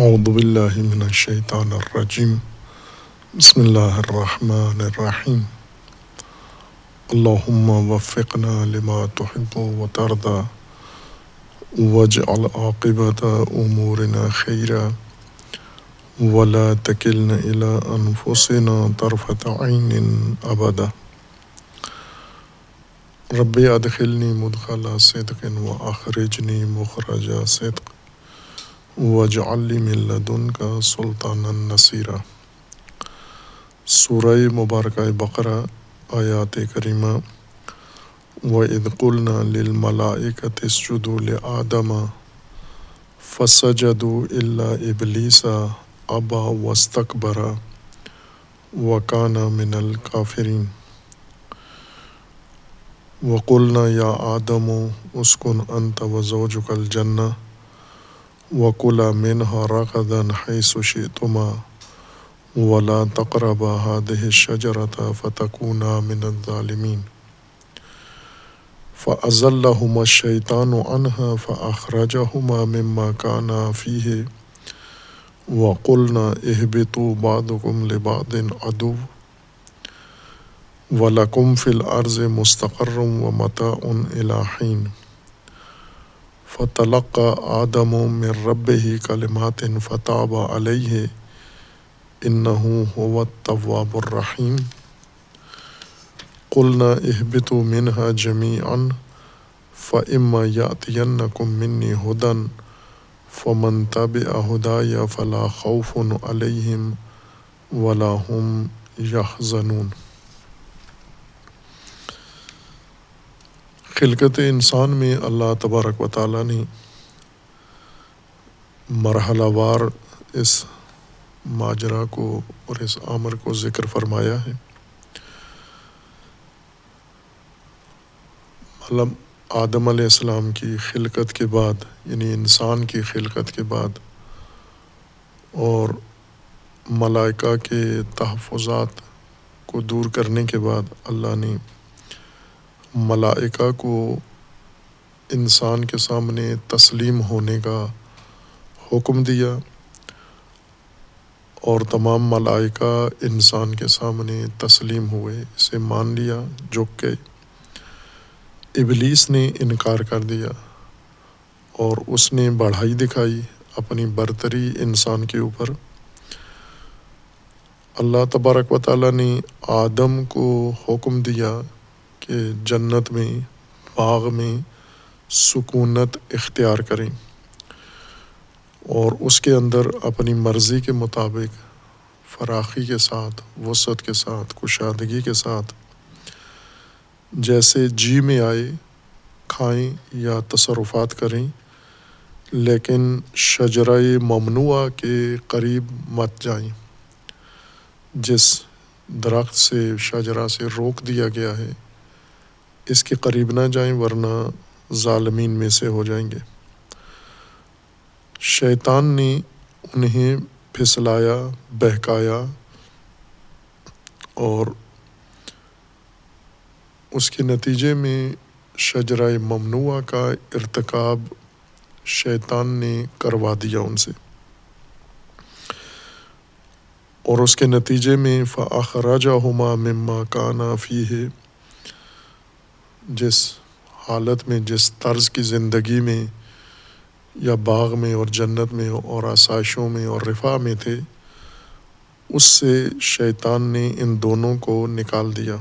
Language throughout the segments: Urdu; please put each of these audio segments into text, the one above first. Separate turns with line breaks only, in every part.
اعوذ باللہ من الشیطان الرجیم بسم اللہ الرحمن الرحیم اللہم وفقنا لما تحب و ترضى واجعل عاقبت امورنا خیرا ولا تکلنا الى انفسنا طرفت عین ابدا رب ادخلنی مدخل صدق و اخرجنی مخرج صدق. وجعلی من لدن کا سلطان النصیرہ سورہ مبارکہ بقرہ، آیات کریمہ۔ و ادقلنا للملائکت اسجدوا لآدم، فسجدوا الا ابلیس ابا واستکبر وکان من الکافرین وقلنا یا آدم اسکن انت وزوجک الجنہ وکلا منها رغدا حيث شئتما ولا تقربا هذه الشجرة فتكونا من الظالمين فأزلهما الشيطان عنها فأخرجهما مما كانا فيه وقلنا اهبطوا بعضكم لبعض عدو ولكم في الأرض مستقر ومتاع إلى حين فتلق آدم من رب ہی کلمات فتاب علیہ انہو خلقت انسان میں اللہ تبارک و تعالیٰ نے مرحلہ وار اس ماجرا کو اور اس عمر کو ذکر فرمایا ہے۔ مطلب آدم علیہ السلام کی خلقت کے بعد یعنی انسان کی خلقت کے بعد اور ملائکہ کے تحفظات کو دور کرنے کے بعد اللہ نے ملائکہ کو انسان کے سامنے تسلیم ہونے کا حکم دیا اور تمام ملائکہ انسان کے سامنے تسلیم ہوئے، اسے مان لیا، جو کہ ابلیس نے انکار کر دیا اور اس نے بڑھائی دکھائی اپنی برتری انسان کے اوپر۔ اللہ تبارک و تعالیٰ نے آدم کو حکم دیا کہ جنت میں، باغ میں سکونت اختیار کریں۔ اور اس کے اندر اپنی مرضی کے مطابق، فراخی کے ساتھ، وسعت کے ساتھ، کشادگی کے ساتھ جیسے جی میں آئے، کھائیں یا تصرفات کریں۔ لیکن شجرۂ ممنوع کے قریب مت جائیں، جس درخت سے شجرا سے روک دیا گیا ہے۔ اس کے قریب نہ جائیں ورنہ ظالمین میں سے ہو جائیں گے۔ شیطان نے انہیں پھسلایا، بہکایا اور اس کے نتیجے میں شجرائے ممنوع کا ارتکاب شیطان نے کروا دیا ان سے۔ اور اس کے نتیجے میں فاخراجہ ہما مما کانا فی ہے جس حالت میں، جس طرز کی زندگی میں یا باغ میں اور جنت میں اور آسائشوں میں اور رفا میں تھے، اس سے شیطان نے ان دونوں کو نکال دیا۔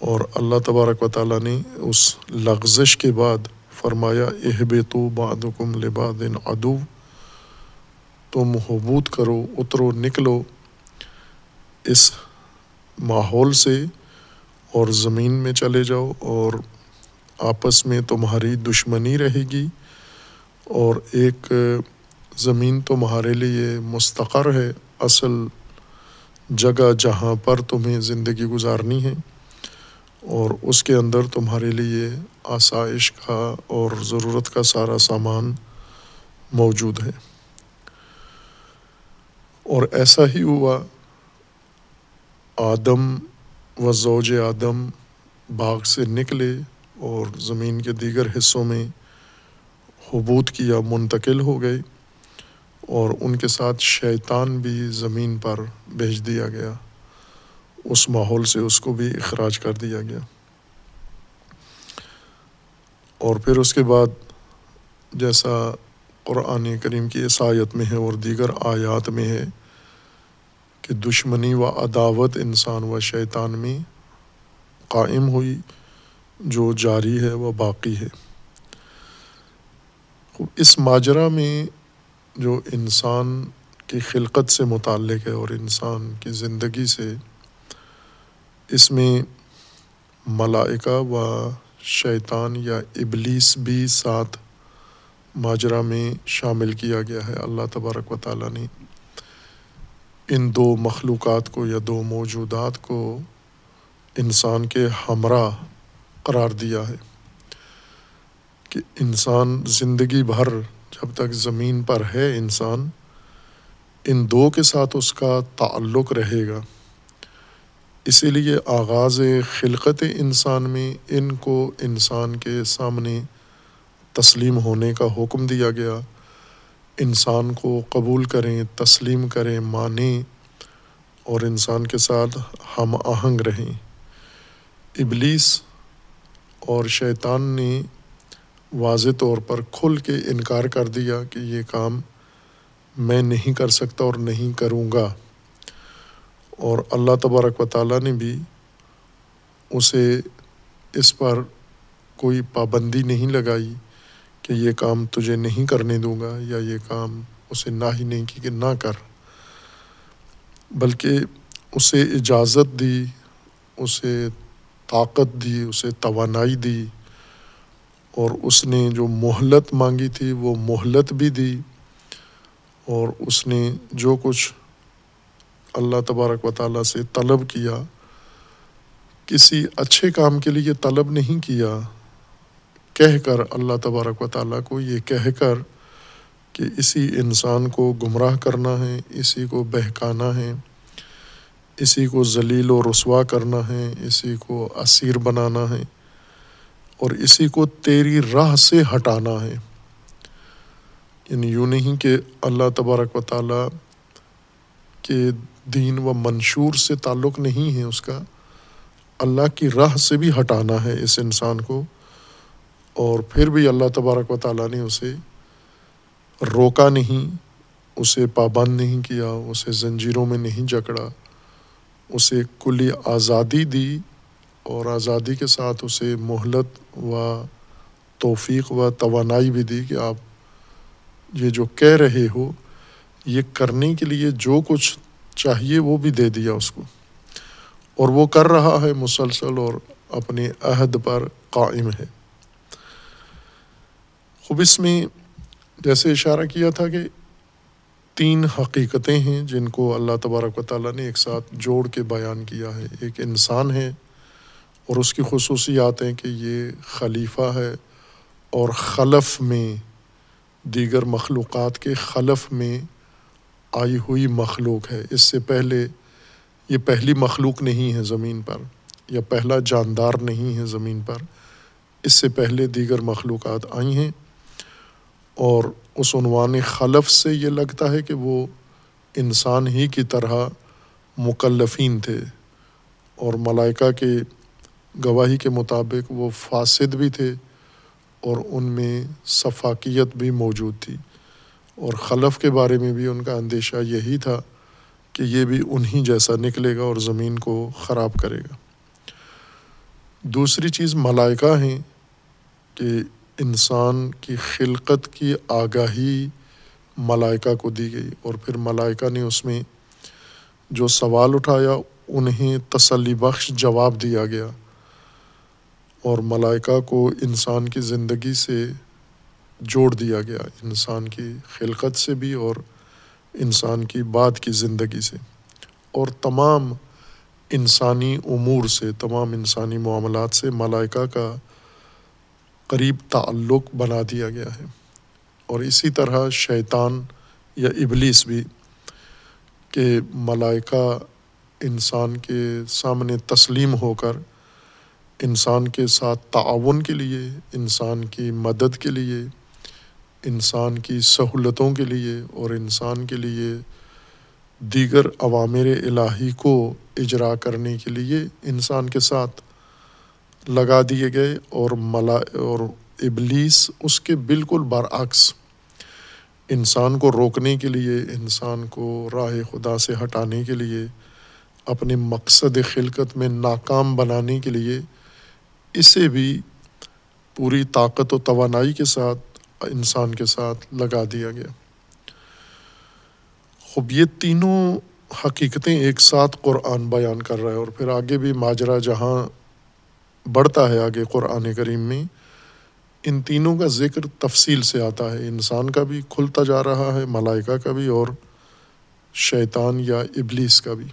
اور اللہ تبارک و تعالیٰ نے اس لغزش کے بعد فرمایا اہب تو بادم لباد ادو تم حبوط کرو، اترو، نکلو۔ اس ماحول سے اور زمین میں چلے جاؤ اور آپس میں تمہاری دشمنی رہے گی اور ایک زمین تمہارے لیے مستقر ہے، اصل جگہ جہاں پر تمہیں زندگی گزارنی ہے اور اس کے اندر تمہارے لیے آسائش کا اور ضرورت کا سارا سامان موجود ہے۔ اور ایسا ہی ہوا، آدم و زوج آدم باغ سے نکلے اور زمین کے دیگر حصوں میں حبوط کیا منتقل ہو گئے اور ان کے ساتھ شیطان بھی زمین پر بھیج دیا گیا۔ اس ماحول سے اس کو بھی اخراج کر دیا گیا۔ اور پھر اس کے بعد جیسا قرآن کریم کی عیسائیت میں ہے اور دیگر آیات میں ہے کہ دشمنی و عداوت انسان و شیطان میں قائم ہوئی، جو جاری ہے وہ باقی ہے۔ اس ماجرا میں جو انسان کی خلقت سے متعلق ہے اور انسان کی زندگی سے، اس میں ملائکہ و شیطان یا ابلیس بھی ساتھ ماجرا میں شامل کیا گیا ہے۔ اللہ تبارک و تعالیٰ نے ان دو مخلوقات کو یا دو موجودات کو انسان کے ہمراہ قرار دیا ہے کہ انسان زندگی بھر جب تک زمین پر ہے انسان، ان دو کے ساتھ اس کا تعلق رہے گا۔ اسی لیے آغاز خلقت انسان میں ان کو انسان کے سامنے تسلیم ہونے کا حکم دیا گیا۔ انسان کو قبول کریں، تسلیم کریں، مانیں اور انسان کے ساتھ ہم آہنگ رہیں۔ ابلیس اور شیطان نے واضح طور پر کھل کے انکار کر دیا کہ یہ کام میں نہیں کر سکتا اور نہیں کروں گا۔ اور اللہ تبارک و تعالیٰ نے بھی اسے اس پر کوئی پابندی نہیں لگائی۔ کہ یہ کام تجھے نہیں کرنے دوں گا یا یہ کام اسے نہ ہی نہیں کی کہ نہ کر۔ بلکہ اسے اجازت دی، اسے طاقت دی، اسے توانائی دی۔ اور اس نے جو مہلت مانگی تھی، وہ مہلت بھی دی۔ اور اس نے جو کچھ اللہ تبارک و تعالیٰ سے طلب کیا، کسی اچھے کام کے لیے طلب نہیں کیا۔ کہہ کر اللہ تبارک و تعالیٰ کو یہ کہہ کر کہ اسی انسان کو گمراہ کرنا ہے، اسی کو بہکانا ہے، اسی کو ذلیل و رسوا کرنا ہے، اسی کو اسیر بنانا ہے اور اسی کو تیری راہ سے ہٹانا ہے۔ یعنی یوں نہیں کہ اللہ تبارک و تعالیٰ کے دین و منشور سے تعلق نہیں ہے اس کا، اللہ کی راہ سے بھی ہٹانا ہے اس انسان کو۔ اور پھر بھی اللہ تبارک و تعالیٰ نے اسے روکا نہیں، اسے پابند نہیں کیا، اسے زنجیروں میں نہیں جکڑا، اسے کلی آزادی دی اور آزادی کے ساتھ اسے مہلت و توفیق و توانائی بھی دی کہ آپ یہ جو کہہ رہے ہو، یہ کرنے کے لیے جو کچھ چاہیے وہ بھی دے دیا اس کو۔ اور وہ کر رہا ہے مسلسل اور اپنے عہد پر قائم ہے۔ خوب اس میں جیسے اشارہ کیا تھا کہ تین حقیقتیں ہیں جن کو اللہ تبارک و تعالیٰ نے ایک ساتھ جوڑ کے بیان کیا ہے۔ ایک انسان ہے اور اس کی خصوصیات ہیں کہ یہ خلیفہ ہے اور خلف میں دیگر مخلوقات کے خلف میں آئی ہوئی مخلوق ہے۔ اس سے پہلے یہ پہلی مخلوق نہیں ہے زمین پر، یا پہلا جاندار نہیں ہے زمین پر۔ اس سے پہلے دیگر مخلوقات آئی ہیں۔ اور اس عنوان خلف سے یہ لگتا ہے کہ وہ انسان ہی کی طرح مکلفین تھے اور ملائکہ کے گواہی کے مطابق وہ فاسد بھی تھے اور ان میں صفاقیت بھی موجود تھی اور خلف کے بارے میں بھی ان کا اندیشہ یہی تھا کہ یہ بھی انہی جیسا نکلے گا اور زمین کو خراب کرے گا۔ دوسری چیز ملائکہ ہیں کہ انسان کی خلقت کی آگاہی ملائکہ کو دی گئی اور پھر ملائکہ نے اس میں جو سوال اٹھایا، انہیں تسلی بخش جواب دیا گیا اور ملائکہ کو انسان کی زندگی سے جوڑ دیا گیا، انسان کی خلقت سے بھی اور انسان کی بعد کی زندگی سے اور تمام انسانی امور سے، تمام انسانی معاملات سے ملائکہ کا قریب تعلق بنا دیا گیا ہے۔ اور اسی طرح شیطان یا ابلیس بھی کہ ملائکہ انسان کے سامنے تسلیم ہو کر انسان کے ساتھ تعاون کے لیے، انسان کی مدد کے لیے، انسان کی سہولتوں کے لیے اور انسان کے لیے دیگر عوامر الہی کو اجرا کرنے کے لیے انسان کے ساتھ لگا دیے گئے اور ملا اور ابلیس اس کے بالکل برعکس انسان کو روکنے کے لیے، انسان کو راہ خدا سے ہٹانے کے لیے، اپنے مقصد خلقت میں ناکام بنانے کے لیے، اسے بھی پوری طاقت و توانائی کے ساتھ، انسان کے ساتھ لگا دیا گیا۔ خب یہ تینوں حقیقتیں ایک ساتھ قرآن بیان کر رہا ہے اور پھر آگے بھی ماجرا جہاں بڑھتا ہے آگے قرآن کریم میں، ان تینوں کا ذکر تفصیل سے آتا ہے۔ انسان کا بھی کھلتا جا رہا ہے، ملائکہ کا بھی اور شیطان یا ابلیس کا بھی۔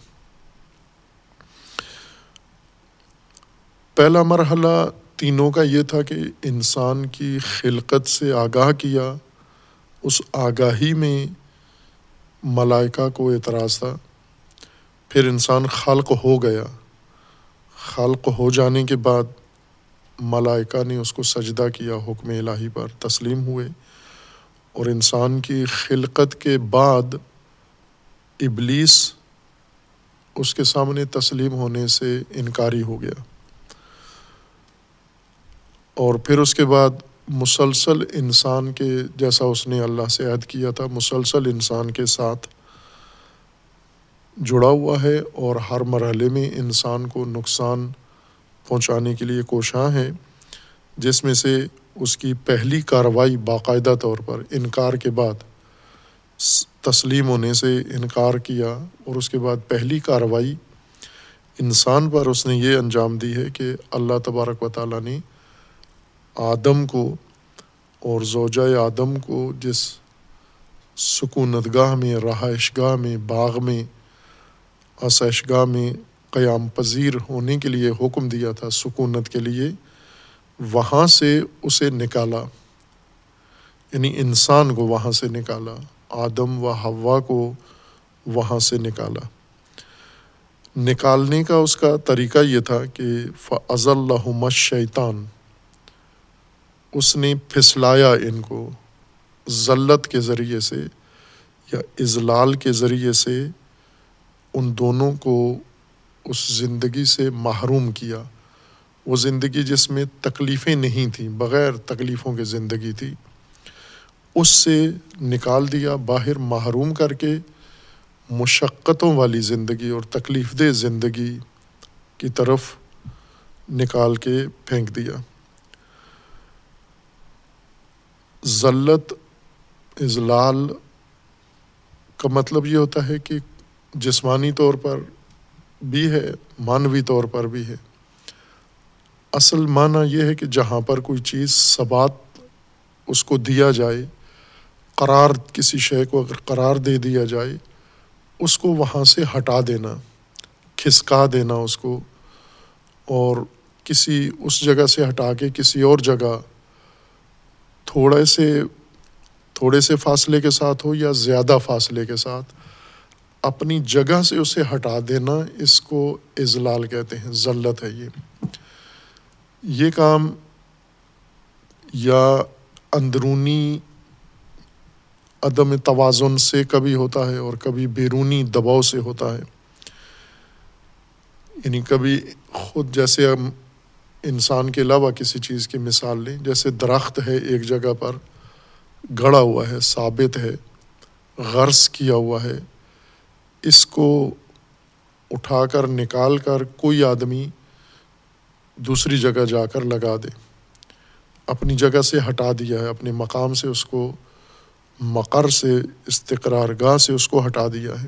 پہلا مرحلہ تینوں کا یہ تھا کہ انسان کی خلقت سے آگاہ کیا۔ اس آگاہی میں ملائکہ کو اعتراض تھا۔ پھر انسان خلق ہو گیا۔ خلق ہو جانے کے بعد ملائکہ نے اس کو سجدہ کیا، حکم الہی پر تسلیم ہوئے۔ اور انسان کی خلقت کے بعد ابلیس اس کے سامنے تسلیم ہونے سے انکاری ہو گیا۔ اور پھر اس کے بعد مسلسل انسان کے، جیسا اس نے اللہ سے عہد کیا تھا، مسلسل انسان کے ساتھ جڑا ہوا ہے اور ہر مرحلے میں انسان کو نقصان پہنچانے کے لیے کوشاں ہے جس میں سے اس کی پہلی کارروائی باقاعدہ طور پر انکار کے بعد تسلیم ہونے سے انکار کیا اور اس کے بعد پہلی کارروائی انسان پر اس نے یہ انجام دی ہے کہ اللہ تبارک و تعالیٰ نے آدم کو اور زوجہ آدم کو جس سکونت گاہ میں، رہائش گاہ میں، باغ میں آسائش گاہ میں قیام پذیر ہونے کے لیے حکم دیا تھا سکونت کے لیے، وہاں سے اسے نکالا۔ یعنی انسان کو وہاں سے نکالا، آدم و ہوا کو وہاں سے نکالا۔ نکالنے کا اس کا طریقہ یہ تھا کہ فض اللہ شیطان اس نے پھسلایا ان کو ذلت کے ذریعے سے یا اضلال کے ذریعے سے۔ ان دونوں کو اس زندگی سے محروم کیا۔ وہ زندگی جس میں تکلیفیں نہیں تھیں، بغیر تکلیفوں کے زندگی تھی، اس سے نکال دیا، باہر محروم کر کے مشقتوں والی زندگی اور تکلیف دہ زندگی کی طرف نکال کے پھینک دیا۔ ذلت اضلال کا مطلب یہ ہوتا ہے کہ جسمانی طور پر بھی ہے معنوی طور پر بھی ہے۔ اصل معنی یہ ہے کہ جہاں پر کوئی چیز ثبات اس کو دیا جائے، قرار کسی شے کو اگر قرار دے دیا جائے، اس کو وہاں سے ہٹا دینا، کھسکا دینا اس کو۔ اور کسی اس جگہ سے ہٹا کے کسی اور جگہ تھوڑے سے تھوڑے سے فاصلے کے ساتھ ہو یا زیادہ فاصلے کے ساتھ۔ اپنی جگہ سے اسے ہٹا دینا اس کو اضلال کہتے ہیں ذلت ہے یہ۔ یہ کام یا اندرونی عدم توازن سے کبھی ہوتا ہے اور کبھی بیرونی دباؤ سے ہوتا ہے۔ یعنی کبھی خود جیسے ہم انسان کے علاوہ کسی چیز کی مثال لیں، جیسے درخت ہے ایک جگہ پر، گڑا ہوا ہے، ثابت ہے، غرض کیا ہوا ہے۔ اس کو اٹھا کر، نکال کر کوئی آدمی دوسری جگہ جا کر لگا دے۔ اپنی جگہ سے ہٹا دیا ہے، اپنے مقام سے اس کو، مقر سے استقرار گاہ سے اس کو ہٹا دیا ہے۔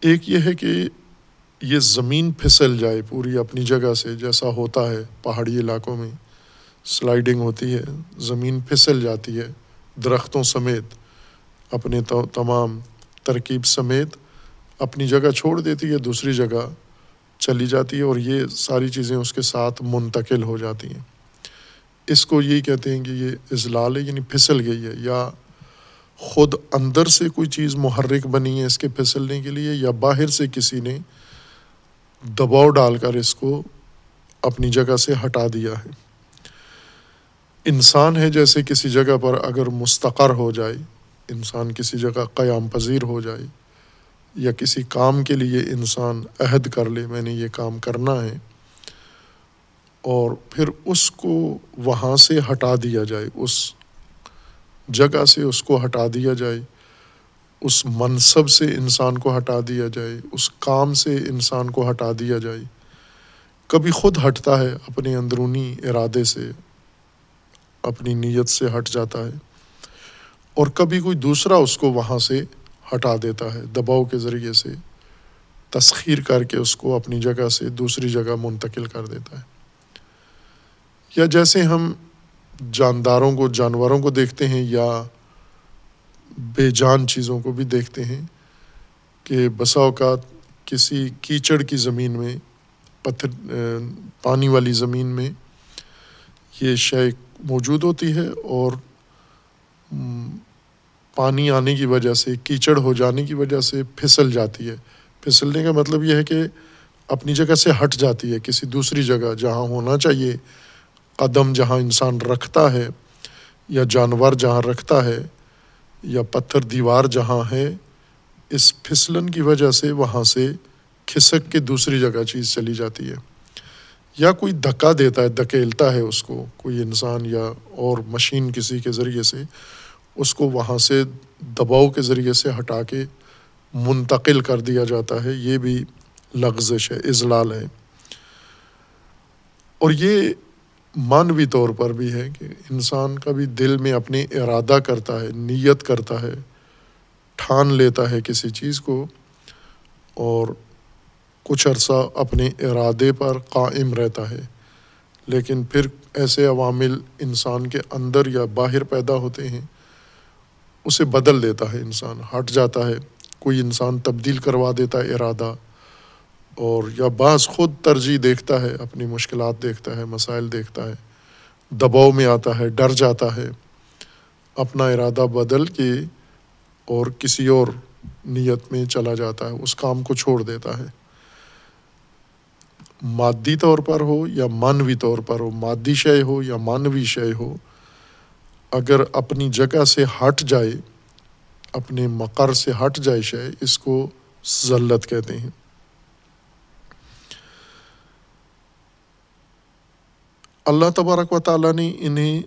ایک یہ ہے کہ یہ زمین پھسل جائے پوری اپنی جگہ سے، جیسا ہوتا ہے پہاڑی علاقوں میں۔ سلائڈنگ ہوتی ہے، زمین پھسل جاتی ہے، درختوں سمیت اپنے تمام ترکیب سمیت اپنی جگہ چھوڑ دیتی ہے، دوسری جگہ چلی جاتی ہے اور یہ ساری چیزیں اس کے ساتھ منتقل ہو جاتی ہیں۔ اس کو یہی کہتے ہیں کہ یہ اضلال ہے یعنی پھسل گئی ہے، یا خود اندر سے کوئی چیز محرک بنی ہے اس کے پھسلنے کے لیے، یا باہر سے کسی نے دباؤ ڈال کر اس کو اپنی جگہ سے ہٹا دیا ہے۔ انسان ہے جیسے کسی جگہ پر اگر مستقر ہو جائے انسان کسی جگہ قیام پذیر ہو جائے یا کسی کام کے لیے انسان عہد کر لے، میں نے یہ کام کرنا ہے، اور پھر اس کو وہاں سے ہٹا دیا جائے، اس جگہ سے اس کو ہٹا دیا جائے، اس منصب سے انسان کو ہٹا دیا جائے، اس کام سے انسان کو ہٹا دیا جائے۔ کبھی خود ہٹتا ہے اپنے اندرونی ارادے سے، اپنی نیت سے ہٹ جاتا ہے۔ اور کبھی کوئی دوسرا اس کو وہاں سے ہٹا دیتا ہے، دباؤ کے ذریعے سے تسخیر کر کے اس کو اپنی جگہ سے دوسری جگہ منتقل کر دیتا ہے۔ یا جیسے ہم جانداروں کو، جانوروں کو دیکھتے ہیں یا بے جان چیزوں کو بھی دیکھتے ہیں کہ بسا اوقات کسی کیچڑ کی زمین میں، پتھر، پانی والی زمین میں یہ شے موجود ہوتی ہے اور پانی آنے کی وجہ سے، کیچڑ ہو جانے کی وجہ سے پھسل جاتی ہے۔ پھسلنے کا مطلب یہ ہے کہ اپنی جگہ سے ہٹ جاتی ہے، کسی دوسری جگہ جہاں ہونا چاہیے۔ قدم جہاں انسان رکھتا ہے، یا جانور جہاں رکھتا ہے، یا پتھر، دیوار جہاں ہے، اس پھسلن کی وجہ سے وہاں سے کھسک کے دوسری جگہ چیز چلی جاتی ہے۔ یا کوئی دھکا دیتا ہے، دھکیلتا ہے اس کو، کوئی انسان یا اور مشین کسی کے ذریعے سے۔ اس کو وہاں سے دباؤ کے ذریعے سے ہٹا کے منتقل کر دیا جاتا ہے، یہ بھی لغزش ہے، اضلال ہے۔ اور یہ مانوی طور پر بھی ہے کہ انسان کا بھی دل میں اپنے ارادہ کرتا ہے، نیت کرتا ہے، ٹھان لیتا ہے کسی چیز کو، اور کچھ عرصہ اپنے ارادے پر قائم رہتا ہے۔ لیکن پھر ایسے عوامل انسان کے اندر یا باہر پیدا ہوتے ہیں اسے بدل دیتا ہے انسان، ہٹ جاتا ہے، کوئی انسان تبدیل کروا دیتا ہے ارادہ، اور یا بعض خود ترجیح دیکھتا ہے، اپنی مشکلات دیکھتا ہے، مسائل دیکھتا ہے، دباؤ میں آتا ہے، ڈر جاتا ہے۔ اپنا ارادہ بدل کے اور کسی اور نیت میں چلا جاتا ہے، اس کام کو چھوڑ دیتا ہے۔ مادی طور پر ہو یا مانوی طور پر ہو، مادی شے ہو یا مانوی شے ہو اگر اپنی جگہ سے ہٹ جائے، اپنے مقر سے ہٹ جائے شے، اس کو ذلت کہتے ہیں۔ اللہ تبارک و تعالیٰ نے انہیں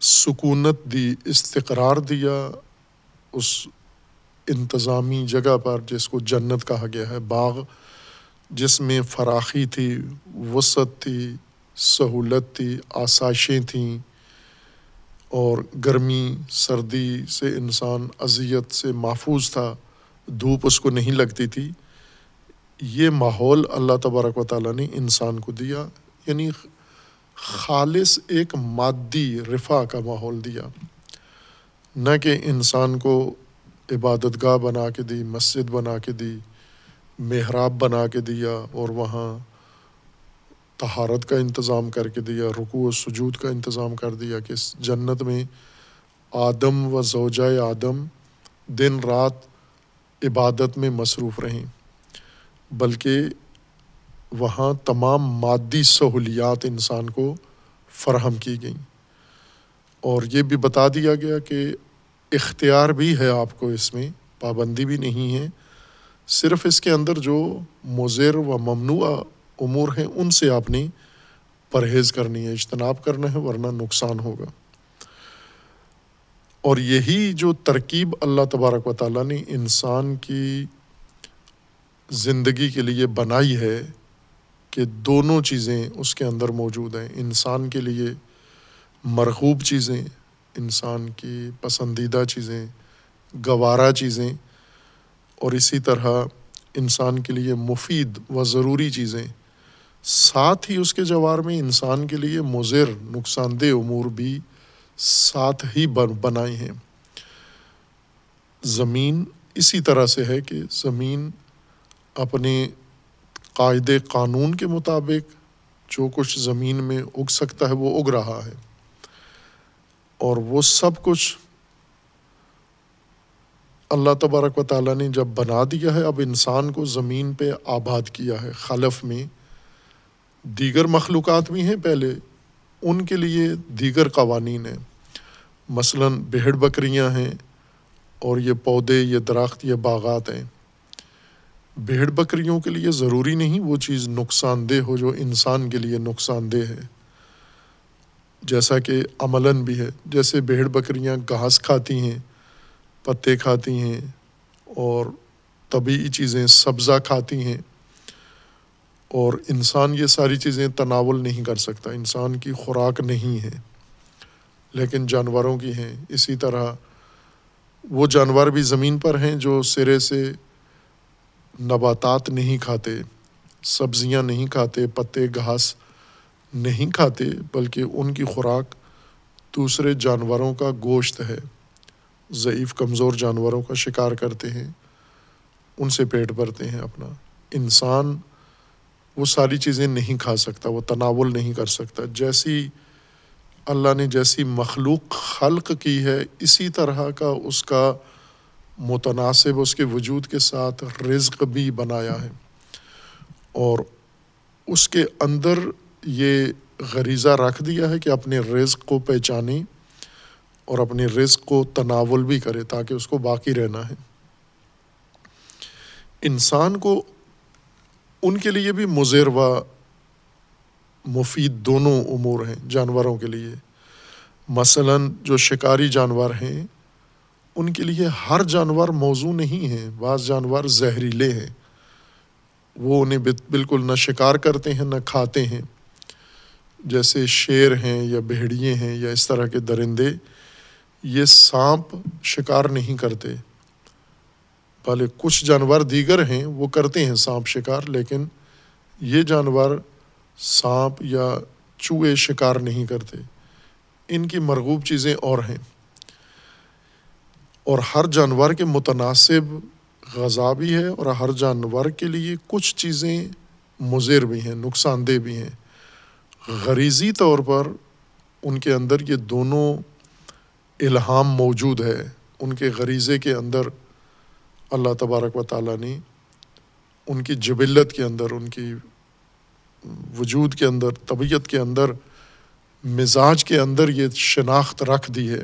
سکونت دی، استقرار دیا اس انتظامی جگہ پر، جس کو جنت کہا گیا ہے، باغ، جس میں فراخی تھی، وسعت تھی، سہولت تھی، آسائشیں تھیں۔ اور گرمی، سردی سے انسان اذیت سے محفوظ تھا، دھوپ اس کو نہیں لگتی تھی۔ یہ ماحول اللہ تبارک و تعالیٰ نے انسان کو دیا یعنی خالص ایک مادی رفا کا ماحول دیا۔ نہ کہ انسان کو عبادت گاہ بنا کے دی، مسجد بنا کے دی، محراب بنا کے دیا اور وہاں تہارت کا انتظام کر کے دیا، رکوع و سجود کا انتظام کر دیا کہ اس جنت میں آدم و زوجہ آدم دن رات عبادت میں مصروف رہیں۔ بلکہ وہاں تمام مادی سہولیات انسان کو فراہم کی گئیں۔ اور یہ بھی بتا دیا گیا کہ اختیار بھی ہے آپ کو اس میں، پابندی بھی نہیں ہے۔ صرف اس کے اندر جو مضر و ممنوع امور ہیں، ان سے آپ نے پرہیز کرنی ہے، اجتناب کرنا ہے، ورنہ نقصان ہوگا۔ اور یہی جو ترکیب اللہ تبارک و تعالیٰ نے انسان کی زندگی کے لیے بنائی ہے کہ دونوں چیزیں اس کے اندر موجود ہیں۔ انسان کے لیے مرغوب چیزیں، انسان کی پسندیدہ چیزیں، گوارا چیزیں، اور اسی طرح انسان کے لیے مفید و ضروری چیزیں۔ ساتھ ہی اس کے جوار میں انسان کے لیے مضر نقصان دہ امور بھی ساتھ ہی بنائے ہیں۔ زمین اسی طرح سے ہے کہ زمین اپنے قاعدے قانون کے مطابق جو کچھ زمین میں اگ سکتا ہے وہ اگ رہا ہے۔ اور وہ سب کچھ اللہ تبارک و تعالیٰ نے جب بنا دیا ہے، اب انسان کو زمین پہ آباد کیا ہے، خلف میں دیگر مخلوقات بھی ہیں پہلے، ان کے لیے دیگر قوانین ہیں۔ مثلاً بھیڑ بکریاں ہیں اور یہ پودے، یہ درخت، یہ باغات ہیں۔ بھیڑ بکریوں کے لیے ضروری نہیں وہ چیز نقصان دہ ہو جو انسان کے لیے نقصان دہ ہے۔ جیسا کہ عملاً بھی ہے، جیسے بھیڑ بکریاں گھاس کھاتی ہیں، پتے کھاتی ہیں اور طبعی چیزیں سبزہ کھاتی ہیں۔ اور انسان یہ ساری چیزیں تناول نہیں کر سکتا۔ انسان کی خوراک نہیں ہے، لیکن جانوروں کی ہیں۔ اسی طرح وہ جانور بھی زمین پر ہیں جو سرے سے نباتات نہیں کھاتے، سبزیاں نہیں کھاتے، پتے، گھاس نہیں کھاتے، بلکہ ان کی خوراک دوسرے جانوروں کا گوشت ہے۔ ضعیف، کمزور جانوروں کا شکار کرتے ہیں، ان سے پیٹ بھرتے ہیں اپنا۔ انسان وہ ساری چیزیں نہیں کھا سکتا، وہ تناول نہیں کر سکتا۔ جیسی اللہ نے جیسی مخلوق خلق کی ہے، اسی طرح کا اس کا متناسب، اس کے وجود کے ساتھ رزق بھی بنایا ہے۔ اور اس کے اندر یہ غریزہ رکھ دیا ہے کہ اپنے رزق کو پہچانے اور اپنے رزق کو تناول بھی کرے تاکہ اس کو باقی رہنا ہے۔ انسان کو ان کے لیے بھی مضر و مفید دونوں امور ہیں جانوروں کے لیے۔ مثلاً جو شکاری جانور ہیں، ان کے لیے ہر جانور موضوع نہیں ہے، بعض جانور زہریلے ہیں۔ وہ انہیں بالکل نہ شکار کرتے ہیں، نہ کھاتے ہیں۔ جیسے شیر ہیں یا بھیڑیے ہیں یا اس طرح کے درندے، یہ سانپ شکار نہیں کرتے۔ بھلے کچھ جانور دیگر ہیں، وہ کرتے ہیں سانپ شکار، لیکن یہ جانور سانپ یا چوہے شکار نہیں کرتے۔ ان کی مرغوب چیزیں اور ہیں۔ اور ہر جانور کے متناسب غذا بھی ہے اور ہر جانور کے لیے کچھ چیزیں مضر بھی ہیں، نقصان دہ بھی ہیں۔ غریزی طور پر ان کے اندر یہ دونوں الہام موجود ہے۔ ان کے غریضے کے اندر اللہ تبارک و تعالیٰ نے ان کی جبلت کے اندر، ان کی وجود کے اندر، طبیعت کے اندر، مزاج کے اندر یہ شناخت رکھ دی ہے۔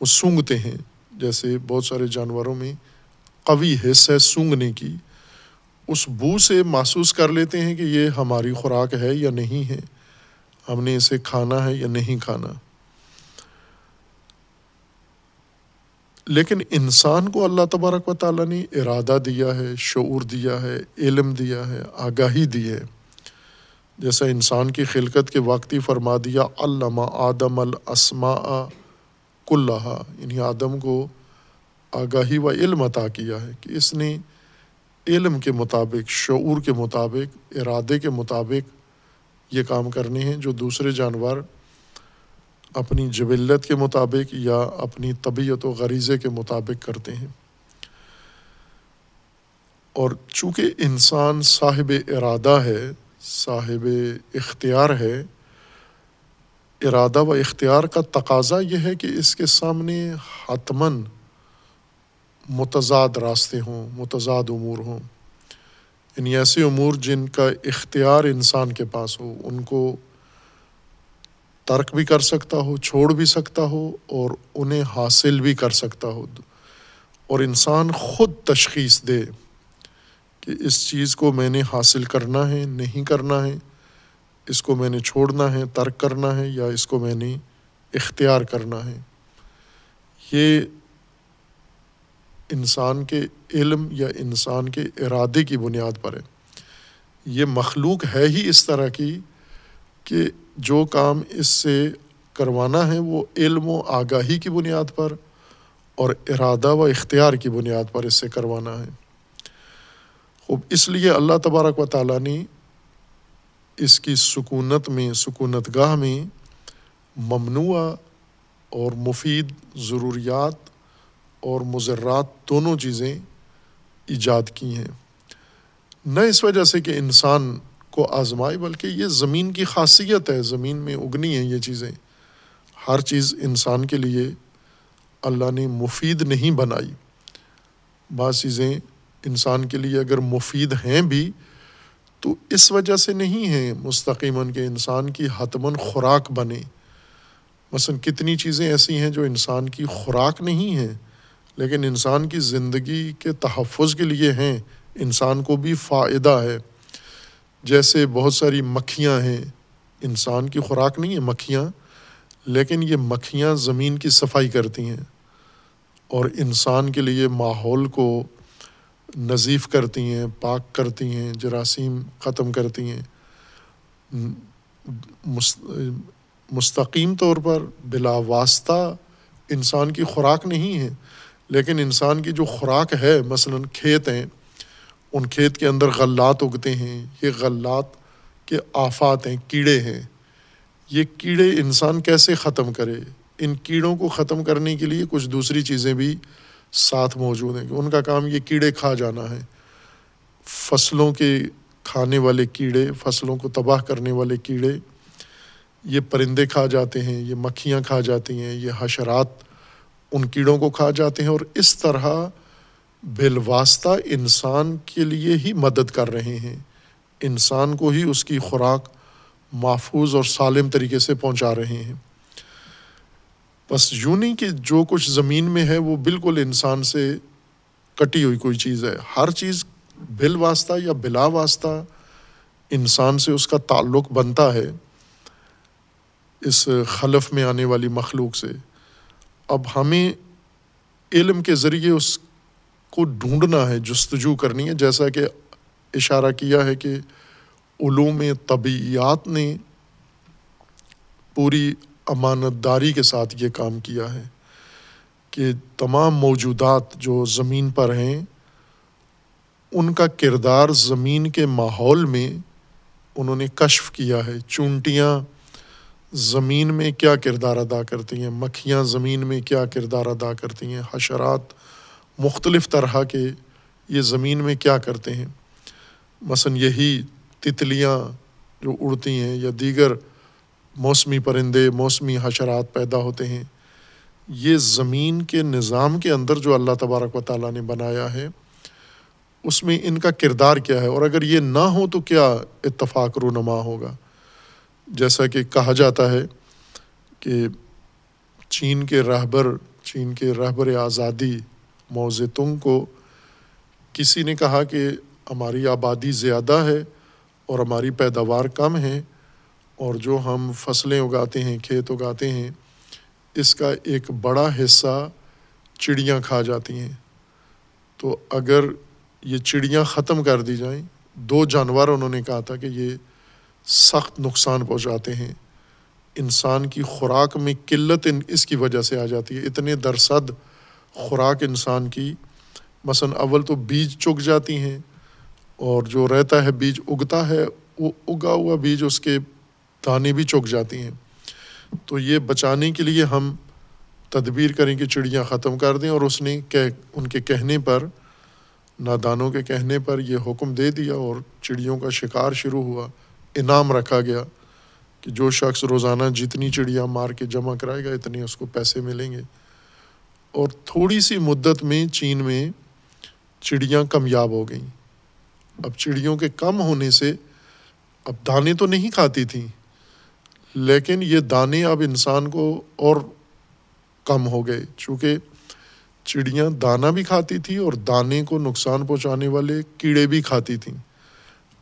وہ سونگتے ہیں۔ جیسے بہت سارے جانوروں میں قوی حص ہے سونگنے کی۔ اس بو سے محسوس کر لیتے ہیں کہ یہ ہماری خوراک ہے یا نہیں ہے۔ ہم نے اسے کھانا ہے یا نہیں کھانا۔ لیکن انسان کو اللہ تبارک و تعالیٰ نے ارادہ دیا ہے، شعور دیا ہے، علم دیا ہے، آگاہی دی ہے۔ جیسا انسان کی خلقت کے وقتی فرما دیا علامہ آدم الاسماء کلّہ یعنی آدم کو آگاہی و علم عطا کیا ہے کہ اس نے علم کے مطابق، شعور کے مطابق، ارادے کے مطابق یہ کام کرنے ہیں جو دوسرے جانور اپنی جبلت کے مطابق یا اپنی طبیعت و غریضے کے مطابق کرتے ہیں۔ اور چونکہ انسان صاحب ارادہ ہے، صاحب اختیار ہے، ارادہ و اختیار کا تقاضا یہ ہے کہ اس کے سامنے حتمن متضاد راستے ہوں، متضاد امور ہوں۔ یعنی ایسے امور جن کا اختیار انسان کے پاس ہو، ان کو ترک بھی کر سکتا ہو، چھوڑ بھی سکتا ہو اور انہیں حاصل بھی کر سکتا ہو۔ اور انسان خود تشخیص دے کہ اس چیز کو میں نے حاصل کرنا ہے، نہیں کرنا ہے، اس کو میں نے چھوڑنا ہے، ترک کرنا ہے یا اس کو میں نے اختیار کرنا ہے۔ یہ انسان کے علم یا انسان کے ارادے کی بنیاد پر ہے۔ یہ مخلوق ہے ہی اس طرح کی کہ جو کام اس سے کروانا ہے وہ علم و آگاہی کی بنیاد پر اور ارادہ و اختیار کی بنیاد پر اس سے کروانا ہے۔ خوب، اس لیے اللہ تبارک و تعالیٰ نے اس کی سکونت میں، سکونت گاہ میں ممنوع اور مفید ضروریات اور مضرات دونوں چیزیں ایجاد کی ہیں۔ نہ اس وجہ سے کہ انسان کو آزمائے بلکہ یہ زمین کی خاصیت ہے، زمین میں اگنی ہیں یہ چیزیں۔ ہر چیز انسان کے لیے اللہ نے مفید نہیں بنائی۔ بعض چیزیں انسان کے لیے اگر مفید ہیں بھی، تو اس وجہ سے نہیں ہے مستقیماً کہ انسان کی حتمن خوراک بنے۔ مثلاً کتنی چیزیں ایسی ہیں جو انسان کی خوراک نہیں ہیں، لیکن انسان کی زندگی کے تحفظ کے لیے ہیں، انسان کو بھی فائدہ ہے۔ جیسے بہت ساری مکھیاں ہیں، انسان کی خوراک نہیں ہے مکھیاں، لیکن یہ مکھیاں زمین کی صفائی کرتی ہیں۔ اور انسان کے لیے ماحول کو نظیف کرتی ہیں، پاک کرتی ہیں، جراثیم ختم کرتی ہیں۔ مستقیم طور پر بلا واسطہ انسان کی خوراک نہیں ہے، لیکن انسان کی جو خوراک ہے، مثلاً کھیت ہیں ان کھیت کے اندر غلات اگتے ہیں، یہ غلات کے آفات ہیں، کیڑے ہیں۔ یہ کیڑے انسان کیسے ختم کرے؟ ان کیڑوں کو ختم کرنے کے لیے کچھ دوسری چیزیں بھی ساتھ موجود ہیں۔ ان کا کام یہ کیڑے کھا جانا ہے۔ فصلوں کے کھانے والے کیڑے، فصلوں کو تباہ کرنے والے کیڑے، یہ پرندے کھا جاتے ہیں، یہ مکھیاں کھا جاتی ہیں، یہ حشرات ان کیڑوں کو کھا جاتے ہیں اور اس طرح بالواسطہ انسان کے لیے ہی مدد کر رہے ہیں۔ انسان کو ہی اس کی خوراک محفوظ اور سالم طریقے سے پہنچا رہے ہیں۔ بس یوں نہیں کہ جو کچھ زمین میں ہے وہ بالکل انسان سے کٹی ہوئی کوئی چیز ہے۔ ہر چیز بل واسطہ یا بلا واسطہ انسان سے اس کا تعلق بنتا ہے اس خلف میں آنے والی مخلوق سے۔ اب ہمیں علم کے ذریعے اس کو ڈھونڈنا ہے، جستجو کرنی ہے، جیسا کہ اشارہ کیا ہے کہ علوم طبیعیات نے پوری امانت داری کے ساتھ یہ کام کیا ہے کہ تمام موجودات جو زمین پر ہیں، ان کا کردار زمین کے ماحول میں انہوں نے کشف کیا ہے۔ چونٹیاں زمین میں کیا کردار ادا کرتی ہیں؟ مکھیاں زمین میں کیا کردار ادا کرتی ہیں؟ حشرات مختلف طرح کے یہ زمین میں کیا کرتے ہیں۔ مثلاً یہی تتلیاں جو اڑتی ہیں یا دیگر موسمی پرندے، موسمی حشرات پیدا ہوتے ہیں۔ یہ زمین کے نظام کے اندر جو اللہ تبارک و تعالیٰ نے بنایا ہے، اس میں ان کا کردار کیا ہے۔ اور اگر یہ نہ ہو تو کیا اتفاق رونما ہوگا؟ جیسا کہ کہا جاتا ہے کہ چین کے رہبر، چین کے رہبر آزادی موز تنگ کو، کسی نے کہا کہ ہماری آبادی زیادہ ہے اور ہماری پیداوار کم ہے اور جو ہم فصلیں اگاتے ہیں، کھیت اگاتے ہیں، اس کا ایک بڑا حصہ چڑیاں کھا جاتی ہیں۔ تو اگر یہ چڑیاں ختم کر دی جائیں، دو جانور انہوں نے کہا تھا کہ یہ سخت نقصان پہنچاتے ہیں۔ انسان کی خوراک میں قلت اس کی وجہ سے آ جاتی ہے، اتنے درصد خوراک انسان کی، مثلاً اول تو بیج چگ جاتی ہیں اور جو رہتا ہے بیج اگتا ہے، وہ اگا ہوا بیج اس کے دانے بھی چوک جاتی ہیں۔ تو یہ بچانے کے لیے ہم تدبیر کریں کہ چڑیاں ختم کر دیں اور اس نے کہ ان کے کہنے پر، نادانوں کے کہنے پر یہ حکم دے دیا اور چڑیوں کا شکار شروع ہوا، انعام رکھا گیا کہ جو شخص روزانہ جتنی چڑیاں مار کے جمع کرائے گا، اتنے اس کو پیسے ملیں گے۔ اور تھوڑی سی مدت میں چین میں چڑیاں کمیاب ہو گئیں۔ اب چڑیوں کے کم ہونے سے اب دانے تو نہیں کھاتی تھیں لیکن یہ دانے اب انسان کو اور کم ہو گئے۔ چونکہ چڑیاں دانہ بھی کھاتی تھیں اور دانے کو نقصان پہنچانے والے کیڑے بھی کھاتی تھیں۔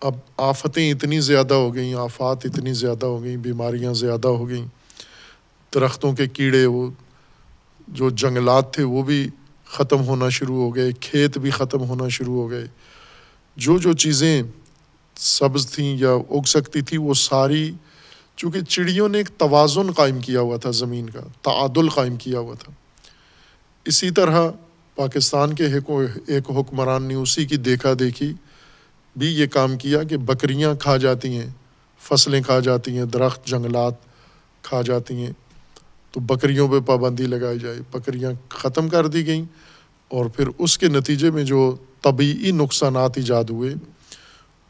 اب آفتیں اتنی زیادہ ہو گئیں، آفات اتنی زیادہ ہو گئیں، بیماریاں زیادہ ہو گئیں۔ درختوں کے کیڑے وہ جو جنگلات تھے وہ بھی ختم ہونا شروع ہو گئے، کھیت بھی ختم ہونا شروع ہو گئے۔ جو جو چیزیں سبز تھیں یا اگ سکتی تھی وہ ساری، چونکہ چڑیوں نے ایک توازن قائم کیا ہوا تھا زمین کا، تعادل قائم کیا ہوا تھا۔ اسی طرح پاکستان کے ایک حکمران نے اسی کی دیکھا دیکھی، بھی یہ کام کیا کہ بکریاں کھا جاتی ہیں، فصلیں کھا جاتی ہیں، درخت، جنگلات کھا جاتی ہیں۔ تو بکریوں پہ پابندی لگائی جائے بکریاں ختم کر دی گئیں اور پھر اس کے نتیجے میں جو طبعی نقصانات ایجاد ہوئے،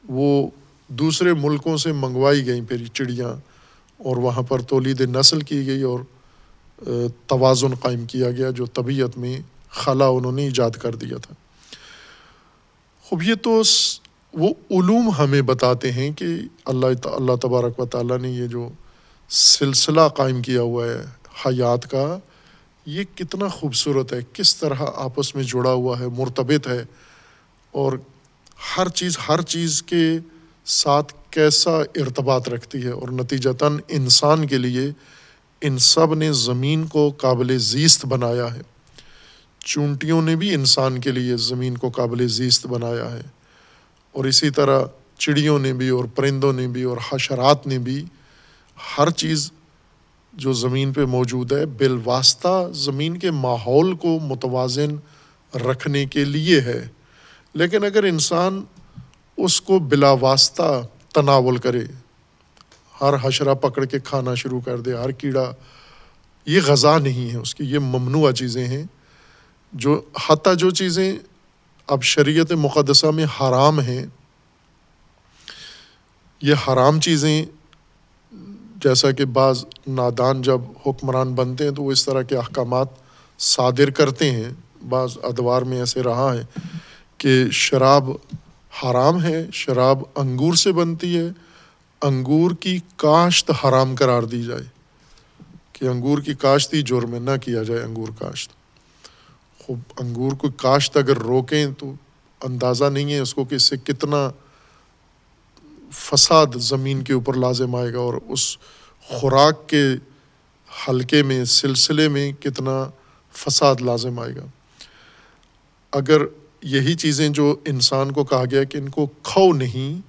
وہ دوسرے ملکوں سے منگوائی گئیں پھر چڑیاں اور وہاں پر تولید نسل کی گئی اور توازن قائم کیا گیا جو طبیعت میں خلا انہوں نے ایجاد کر دیا تھا۔ خوب، یہ تو وہ علوم ہمیں بتاتے ہیں کہ اللہ اللہ تبارک و تعالیٰ نے یہ جو سلسلہ قائم کیا ہوا ہے حیات کا، یہ کتنا خوبصورت ہے، کس طرح آپس میں جڑا ہوا ہے، مرتبط ہے، اور ہر چیز ہر چیز کے ساتھ کیسا ارتباط رکھتی ہے، اور نتیجتاً انسان کے لیے ان سب نے زمین کو قابل زیست بنایا ہے۔ چونٹیوں نے بھی انسان کے لیے زمین کو قابل زیست بنایا ہے، اور اسی طرح چڑیوں نے بھی، اور پرندوں نے بھی، اور حشرات نے بھی ہر چیز جو زمین پہ موجود ہے، بالواسطہ زمین کے ماحول کو متوازن رکھنے کے لیے ہے۔ لیکن اگر انسان اس کو بلا واسطہ تناول کرے، ہر حشرہ پکڑ کے کھانا شروع کر دے، ہر کیڑا، یہ غذا نہیں ہے اس کی، یہ ممنوع چیزیں ہیں۔ جو، حتیٰ جو چیزیں اب شریعت مقدسہ میں حرام ہیں، یہ حرام چیزیں جیسا کہ بعض نادان جب حکمران بنتے ہیں تو وہ اس طرح کے احکامات صادر کرتے ہیں۔ بعض ادوار میں ایسے رہا ہے کہ شراب حرام ہے، شراب انگور سے بنتی ہے، انگور کی کاشت حرام قرار دی جائے۔ کہ انگور کی کاشت ہی جرم نہ کیا جائے انگور کاشت۔ خوب، انگور کو کاشت اگر روکیں تو اندازہ نہیں ہے اس کو کہ اس سے کتنا فساد زمین کے اوپر لازم آئے گا اور اس خوراک کے حلقے میں، سلسلے میں کتنا فساد لازم آئے گا۔ اگر یہی چیزیں جو انسان کو کہا گیا کہ ان کو کھو نہیں،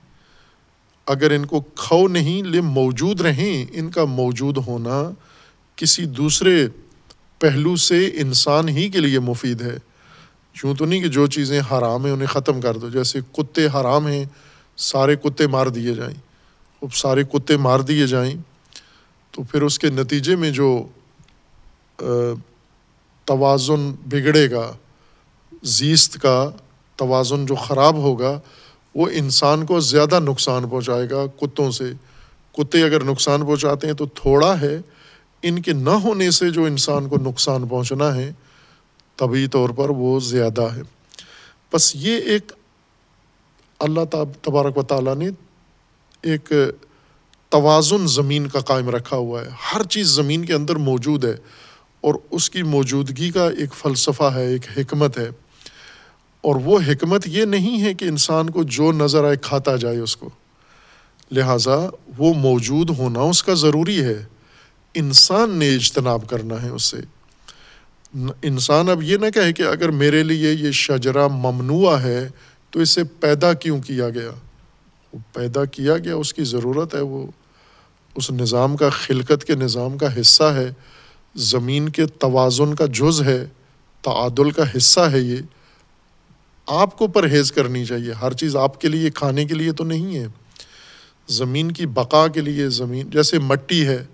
اگر ان کو کھو نہیں، لے موجود رہیں، ان کا موجود ہونا کسی دوسرے پہلو سے انسان ہی کے لیے مفید ہے۔ یوں تو نہیں کہ جو چیزیں حرام ہیں انہیں ختم کر دو، جیسے کتے حرام ہیں سارے کتے مار دیے جائیں۔ اب سارے کتے مار دیے جائیں تو پھر اس کے نتیجے میں جو توازن بگڑے گا، زیست کا توازن جو خراب ہوگا، وہ انسان کو زیادہ نقصان پہنچائے گا کتوں سے۔ کتے اگر نقصان پہنچاتے ہیں تو تھوڑا ہے، ان کے نہ ہونے سے جو انسان کو نقصان پہنچنا ہے، طبی طور پر وہ زیادہ ہے۔ بس یہ ایک اللہ تبارک و تعالیٰ نے ایک توازن زمین کا قائم رکھا ہوا ہے۔ ہر چیز زمین کے اندر موجود ہے اور اس کی موجودگی کا ایک فلسفہ ہے، ایک حکمت ہے۔ اور وہ حکمت یہ نہیں ہے کہ انسان کو جو نظر آئے کھاتا جائے اس کو۔ لہٰذا وہ موجود ہونا اس کا ضروری ہے۔ انسان نے اجتناب کرنا ہے اس سے انسان اب یہ نہ کہے کہ اگر میرے لیے یہ شجرا ممنوع ہے تو اسے پیدا کیوں کیا گیا؟ وہ پیدا کیا گیا، اس کی ضرورت ہے، وہ اس نظام کا، خلقت کے نظام کا حصہ ہے، زمین کے توازن کا جز ہے، تعادل کا حصہ ہے یہ۔ آپ کو پرہیز کرنی چاہیے، ہر چیز آپ کے لیے، کھانے کے لیے تو نہیں ہے۔ زمین کی بقا کے لیے، زمین، جیسے مٹی ہے،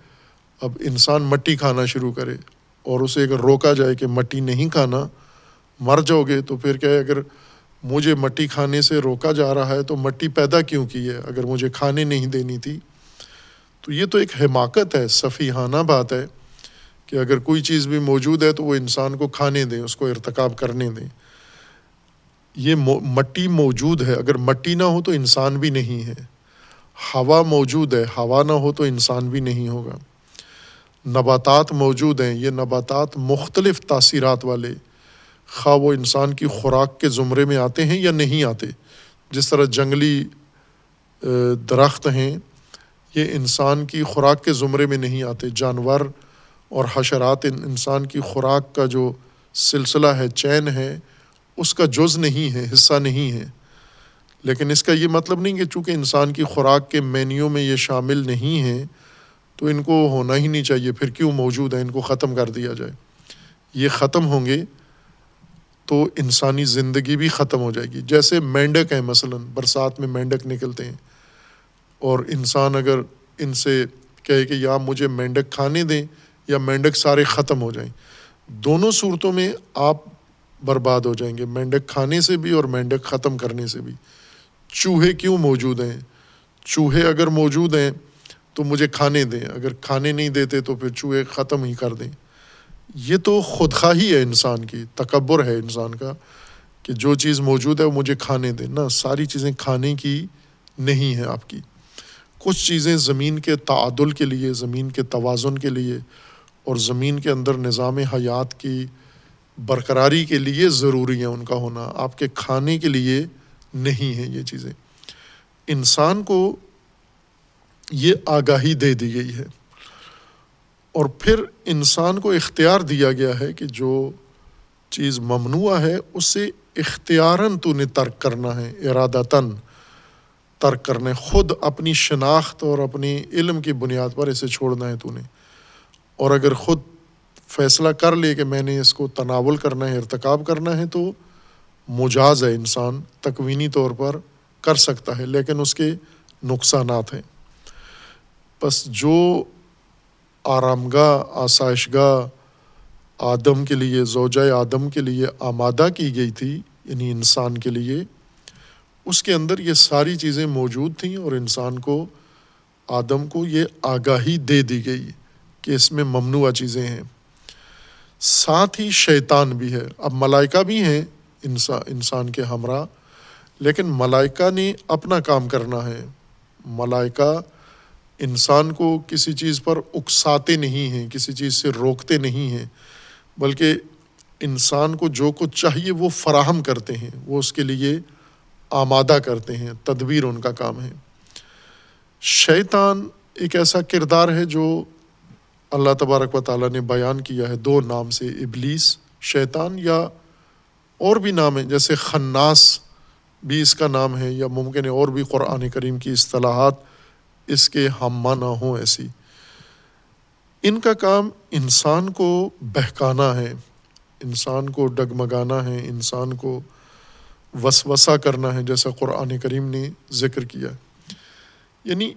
اب انسان مٹی کھانا شروع کرے اور اسے اگر روکا جائے کہ مٹی نہیں کھانا، مر جاؤ گے تو پھر کیا ہے، اگر مجھے مٹی کھانے سے روکا جا رہا ہے تو مٹی پیدا کیوں کی ہے؟ اگر مجھے کھانے نہیں دینی تھی۔ تو یہ تو ایک حماقت ہے، صفیحانہ بات ہے کہ اگر کوئی چیز بھی موجود ہے تو وہ انسان کو کھانے دیں، اس کو ارتکاب کرنے دیں۔ یہ مٹی موجود ہے، اگر مٹی نہ ہو تو انسان بھی نہیں ہے۔ ہوا موجود ہے، ہوا نہ ہو تو انسان بھی نہیں ہوگا۔ نباتات موجود ہیں، یہ نباتات مختلف تاثیرات والے خواہ وہ انسان کی خوراک کے زمرے میں آتے ہیں یا نہیں آتے، جس طرح جنگلی درخت ہیں، یہ انسان کی خوراک کے زمرے میں نہیں آتے۔ جانور اور حشرات انسان کی خوراک کا جو سلسلہ ہے، چین ہے، اس کا جز نہیں ہے، حصہ نہیں ہے۔ لیکن اس کا یہ مطلب نہیں کہ چونکہ انسان کی خوراک کے مینیو میں یہ شامل نہیں ہیں تو ان کو ہونا ہی نہیں چاہیے۔ پھر کیوں موجود ہے ان کو ختم کر دیا جائے۔ یہ ختم ہوں گے تو انسانی زندگی بھی ختم ہو جائے گی۔ جیسے مینڈک ہیں مثلاً، برسات میں مینڈک نکلتے ہیں۔ اور انسان اگر ان سے کہے کہ یا مجھے مینڈک کھانے دیں یا مینڈک سارے ختم ہو جائیں۔ دونوں صورتوں میں آپ برباد ہو جائیں گے، مینڈک کھانے سے بھی اور مینڈک ختم کرنے سے بھی۔ چوہے کیوں موجود ہیں؟ چوہے اگر موجود ہیں تو مجھے کھانے دیں، اگر کھانے نہیں دیتے تو پھر چوہے ختم ہی کر دیں۔ یہ تو خود خواہی ہے انسان کی، تکبر ہے انسان کا کہ جو چیز موجود ہے وہ مجھے کھانے دیں نہ، ساری چیزیں کھانے کی نہیں ہیں آپ کی۔ کچھ چیزیں زمین کے تعادل کے لیے، زمین کے توازن کے لیے اور زمین کے اندر نظام حیات کی برقراری کے لیے ضروری ہیں ان کا ہونا۔ آپ کے کھانے کے لیے نہیں ہیں یہ چیزیں۔ انسان کو یہ آگاہی دے دی گئی ہے۔ اور پھر انسان کو اختیار دیا گیا ہے کہ جو چیز ممنوع ہے، اسے اختیاراً تو نے ترک کرنا ہے ارادہ تن ترک کرنا ہے۔ خود اپنی شناخت اور اپنی علم کی بنیاد پر اسے چھوڑنا ہے تو نے۔ اور اگر خود فیصلہ کر لے کہ میں نے اس کو تناول کرنا ہے، ارتکاب کرنا ہے، تو مجاز ہے انسان، تکوینی طور پر کر سکتا ہے، لیکن اس کے نقصانات ہیں۔ بس جو آرام گاہ آسائش گاہ آدم کے لیے، زوجہ آدم کے لیے آمادہ کی گئی تھی یعنی انسان کے لیے، اس کے اندر یہ ساری چیزیں موجود تھیں اور انسان کو، آدم کو یہ آگاہی دے دی گئی کہ اس میں ممنوع چیزیں ہیں۔ ساتھ ہی شیطان بھی ہے۔ اب ملائکہ بھی ہیں انسان انسان کے ہمراہ، لیکن ملائکہ نے اپنا کام کرنا ہے۔ ملائکہ انسان کو کسی چیز پر اکساتے نہیں ہیں، کسی چیز سے روکتے نہیں ہیں، بلکہ انسان کو جو کچھ چاہیے وہ فراہم کرتے ہیں، وہ اس کے لیے آمادہ کرتے ہیں، تدبیر ان کا کام ہے۔ شیطان ایک ایسا کردار ہے جو اللہ تبارک و تعالیٰ نے بیان کیا ہے۔ دو نام سے، ابلیس شیطان یا اور بھی نام ہے جیسے خناس بھی اس کا نام ہے یا ممکن ہے اور بھی قرآن کریم کی اصطلاحات اس کے ہم نہ ہوں ایسی۔ ان کا کام انسان کو بہکانا ہے، انسان کو ڈگمگانا ہے، انسان کو وسوسہ کرنا ہے، جیسا قرآن کریم نے ذکر کیا۔ یعنی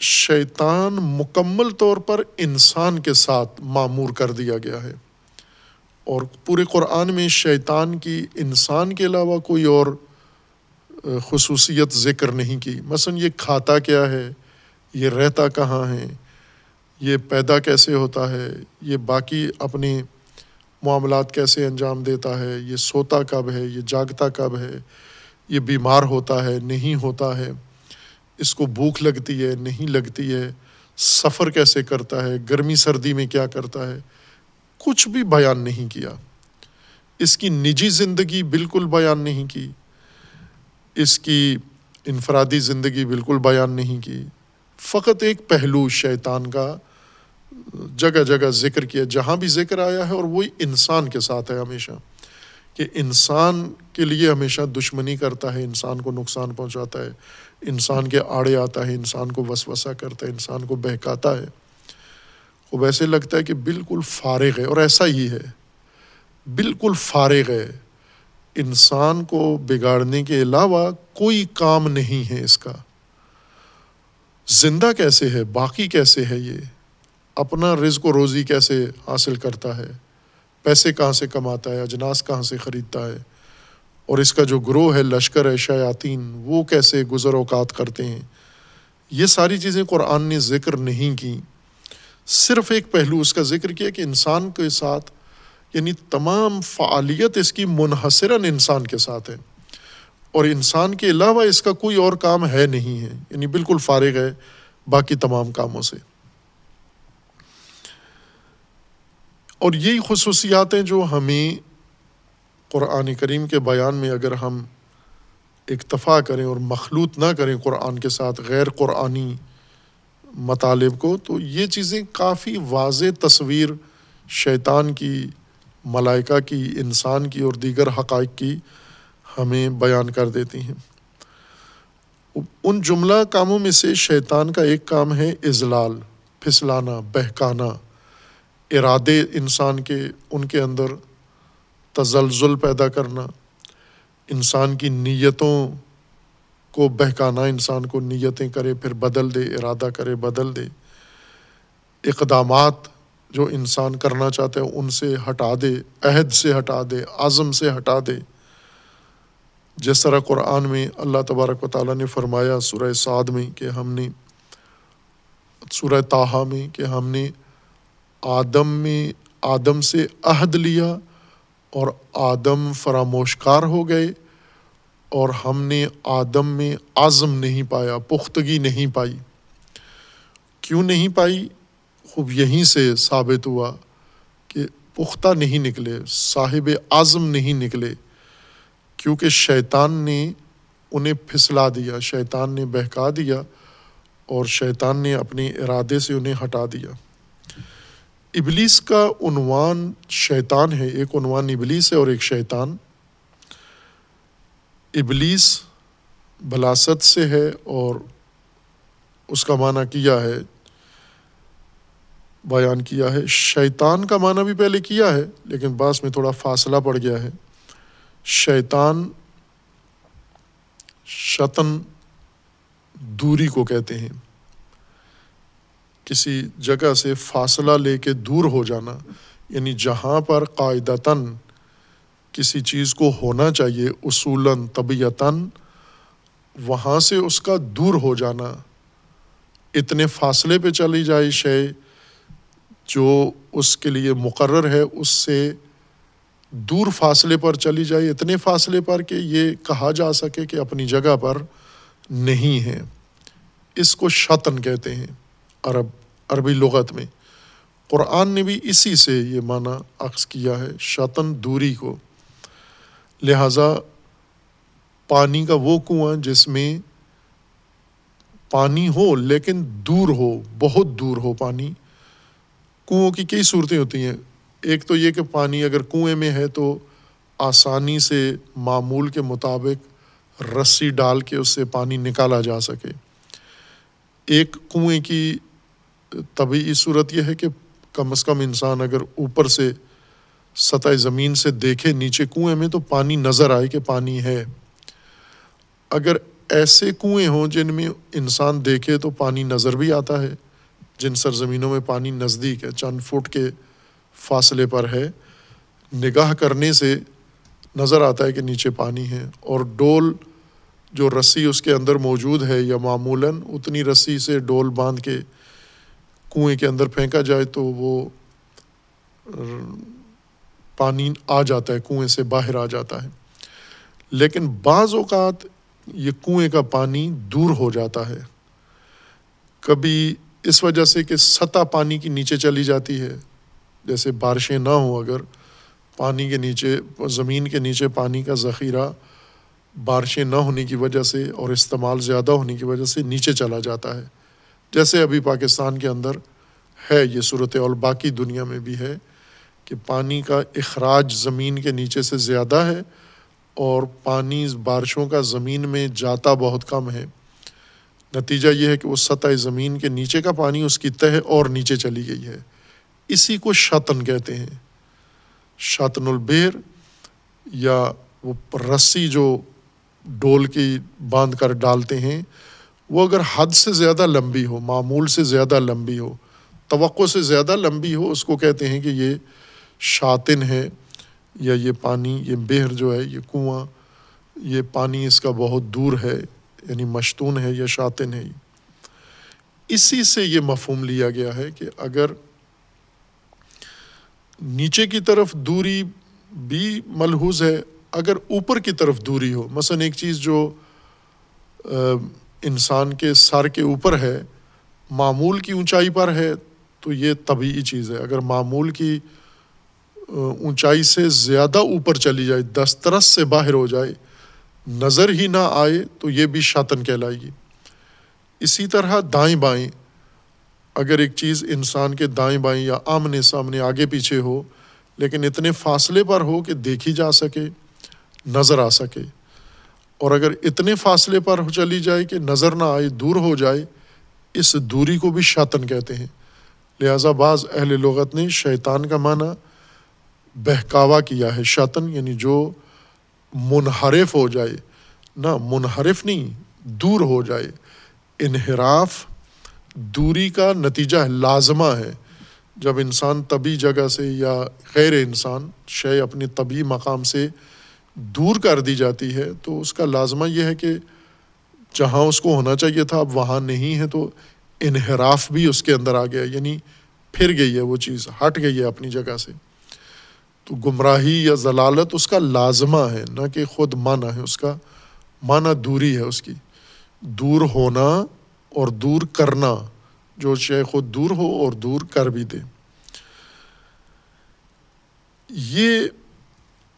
شیطان مکمل طور پر انسان کے ساتھ معمور کر دیا گیا ہے۔ اور پورے قرآن میں شیطان کی انسان کے علاوہ کوئی اور خصوصیت ذکر نہیں کی۔ مثلاً یہ کھاتا کیا ہے یہ رہتا کہاں ہے؟ یہ پیدا کیسے ہوتا ہے؟ یہ باقی اپنے معاملات کیسے انجام دیتا ہے؟ یہ سوتا کب ہے؟ یہ جاگتا کب ہے؟ یہ بیمار ہوتا ہے؟ نہیں ہوتا ہے؟ اس کو بھوک لگتی ہے؟ نہیں لگتی ہے؟ سفر کیسے کرتا ہے؟ گرمی سردی میں کیا کرتا ہے؟ کچھ بھی بیان نہیں کیا۔ اس کی نجی زندگی بالکل بیان نہیں کی۔ اس کی انفرادی زندگی بالکل بیان نہیں کی۔ فقط ایک پہلو شیطان کا جگہ جگہ ذکر کیا، جہاں بھی ذکر آیا ہے اور وہی انسان کے ساتھ ہے ہمیشہ، کہ انسان کے لیے ہمیشہ دشمنی کرتا ہے، انسان کو نقصان پہنچاتا ہے، انسان کے آڑے آتا ہے، انسان کو وسوسہ کرتا ہے، انسان کو بہکاتا ہے۔ وہ ویسے لگتا ہے کہ بالکل فارغ ہے، اور ایسا ہی ہے۔ بالکل فارغ ہے۔ انسان کو بگاڑنے کے علاوہ کوئی کام نہیں ہے اس کا۔ زندہ کیسے ہے؟ باقی کیسے ہے یہ؟ اپنا رزق و روزی کیسے حاصل کرتا ہے؟ پیسے کہاں سے کماتا ہے؟ اجناس کہاں سے خریدتا ہے؟ اور اس کا جو گروہ ہے، لشکر ہے، شیاطین، وہ کیسے گزر اوقات کرتے ہیں؟ یہ ساری چیزیں قرآن نے ذکر نہیں کی۔ صرف ایک پہلو اس کا ذکر کیا کہ انسان کے ساتھ یعنی تمام فعالیت اس کی منحصراً انسان کے ساتھ ہے۔ اور انسان کے علاوہ اس کا کوئی اور کام ہے نہیں ہے یعنی بالکل فارغ ہے باقی تمام کاموں سے۔ اور یہی خصوصیات ہیں جو ہمیں قرآن کریم کے بیان میں اگر ہم اکتفا کریں اور مخلوط نہ کریں قرآن کے ساتھ غیر قرآنی مطالب کو، تو یہ چیزیں کافی واضح تصویر شیطان کی، ملائکہ کی، انسان کی اور دیگر حقائق کی ہمیں بیان کر دیتی ہیں۔ ان جملہ کاموں میں سے شیطان کا ایک کام ہے اضلال، پھسلانا، بہکانا۔ ارادے انسان کے، ان کے اندر تزلزل پیدا کرنا۔ انسان کی نیتوں کو بہکانا، انسان کو نیتیں کرے پھر بدل دے، ارادہ کرے بدل دے۔ اقدامات جو انسان کرنا چاہتے ہیں ان سے ہٹا دے، عہد سے ہٹا دے، عزم سے ہٹا دے۔ جس طرح قرآن میں اللہ تبارک و تعالیٰ نے فرمایا سورہ سعد میں کہ ہم نے سورہ تاہا میں کہ ہم نے آدم میں آدم سے عہد لیا اور آدم فراموش کار ہو گئے اور ہم نے آدم میں عزم نہیں پایا، پختگی نہیں پائی۔ کیوں نہیں پائی؟ خوب یہیں سے ثابت ہوا کہ پختہ نہیں نکلے، صاحب اعظم نہیں نکلے۔ کیونکہ شیطان نے انہیں پھسلا دیا، شیطان نے بہکا دیا اور شیطان نے اپنے ارادے سے انہیں ہٹا دیا۔ ابلیس کا عنوان شیطان ہے، ایک عنوان ابلیس ہے اور ایک شیطان۔ ابلیس بلاست سے ہے اور اس کا معنی کیا ہے، بیان کیا ہے۔ شیطان کا معنی بھی پہلے کیا ہے، لیکن بعض میں تھوڑا فاصلہ پڑ گیا ہے۔ شیطان شتن دوری کو کہتے ہیں۔ کسی جگہ سے فاصلہ لے کے دور ہو جانا یعنی جہاں پر قاعدتاً کسی چیز کو ہونا چاہیے، اصولاً طبیعتاً، وہاں سے اس کا دور ہو جانا۔ اتنے فاصلے پہ چلی جائے شے جو اس کے لیے مقرر ہے، اس سے دور فاصلے پر چلی جائے، اتنے فاصلے پر کہ یہ کہا جا سکے کہ اپنی جگہ پر نہیں ہے۔ اس کو شتن کہتے ہیں عرب، عربی لغت میں۔ قرآن نے بھی اسی سے یہ معنی عکس کیا ہے شتن دوری کو۔ لہٰذا پانی کا وہ کنواں جس میں پانی ہو لیکن دور ہو، بہت دور ہو پانی، کنوؤں کی کئی صورتیں ہوتی ہیں۔ ایک تو یہ کہ پانی اگر کنویں میں ہے تو آسانی سے معمول کے مطابق رسی ڈال کے اس سے پانی نکالا جا سکے۔ ایک کنویں کی طبعی صورت یہ ہے کہ کم از کم انسان اگر اوپر سے سطح زمین سے دیکھے نیچے کنویں میں تو پانی نظر آئے کہ پانی ہے۔ اگر ایسے کنویں ہوں جن میں انسان دیکھے تو پانی نظر بھی آتا ہے۔ جن سرزمینوں میں پانی نزدیک ہے، چند فٹ کے فاصلے پر ہے، نگاہ کرنے سے نظر آتا ہے کہ نیچے پانی ہے اور ڈول جو رسی اس کے اندر موجود ہے یا معمولاً اتنی رسی سے ڈول باندھ کے کنویں کے اندر پھینکا جائے تو وہ پانی آ جاتا ہے، کنویں سے باہر آ جاتا ہے۔ لیکن بعض اوقات یہ کنویں کا پانی دور ہو جاتا ہے۔ کبھی اس وجہ سے کہ سطح پانی کی نیچے چلی جاتی ہے۔ جیسے بارشیں نہ ہوں، اگر پانی کے نیچے، زمین کے نیچے پانی کا ذخیرہ بارشیں نہ ہونے کی وجہ سے اور استعمال زیادہ ہونے کی وجہ سے نیچے چلا جاتا ہے۔ جیسے ابھی پاکستان کے اندر ہے، یہ صورت اور باقی دنیا میں بھی ہے کہ پانی کا اخراج زمین کے نیچے سے زیادہ ہے اور پانی بارشوں کا زمین میں جاتا بہت کم ہے۔ نتیجہ یہ ہے کہ وہ سطح زمین کے نیچے کا پانی اس کی تہ اور نیچے چلی گئی ہے۔ اسی کو شتن کہتے ہیں۔ شاطن البیر یا وہ رسی جو ڈول کی باندھ کر ڈالتے ہیں، وہ اگر حد سے زیادہ لمبی ہو، معمول سے زیادہ لمبی ہو، توقع سے زیادہ لمبی ہو، اس کو کہتے ہیں کہ یہ شاطن ہے یا یہ پانی، یہ بہر جو ہے، یہ کنواں، یہ پانی اس کا بہت دور ہے یعنی مشتون ہے یا شاطن ہے۔ اسی سے یہ مفہوم لیا گیا ہے کہ اگر نیچے کی طرف دوری بھی ملحوظ ہے، اگر اوپر کی طرف دوری ہو، مثلاً ایک چیز جو انسان کے سر کے اوپر ہے، معمول کی اونچائی پر ہے، تو یہ طبعی چیز ہے۔ اگر معمول کی اونچائی سے زیادہ اوپر چلی جائے، دسترس سے باہر ہو جائے، نظر ہی نہ آئے، تو یہ بھی شاطن کہلائے گی۔ اسی طرح دائیں بائیں اگر ایک چیز انسان کے دائیں بائیں یا آمنے سامنے آگے پیچھے ہو، لیکن اتنے فاصلے پر ہو کہ دیکھی جا سکے، نظر آ سکے۔ اور اگر اتنے فاصلے پر چلی جائے کہ نظر نہ آئے، دور ہو جائے، اس دوری کو بھی شاطن کہتے ہیں۔ لہٰذا بعض اہل لغت نے شیطان کا معنی بہکاوا کیا ہے۔ شاطن یعنی جو منحرف ہو جائے، نہ منحرف نہیں، دور ہو جائے، انحراف دوری کا نتیجہ لازمہ ہے۔ جب انسان طبی جگہ سے یا غیر انسان، شے اپنے طبی مقام سے دور کر دی جاتی ہے، تو اس کا لازمہ یہ ہے کہ جہاں اس کو ہونا چاہیے تھا، اب وہاں نہیں ہے، تو انحراف بھی اس کے اندر آ گیا یعنی پھر گئی ہے وہ چیز، ہٹ گئی ہے اپنی جگہ سے۔ تو گمراہی یا ضلالت اس کا لازمہ ہے، نہ کہ خود معنی ہے، اس کا معنی دوری ہے اس کی۔ دور ہونا اور دور کرنا، جو شے خود دور ہو اور دور کر بھی دے۔ یہ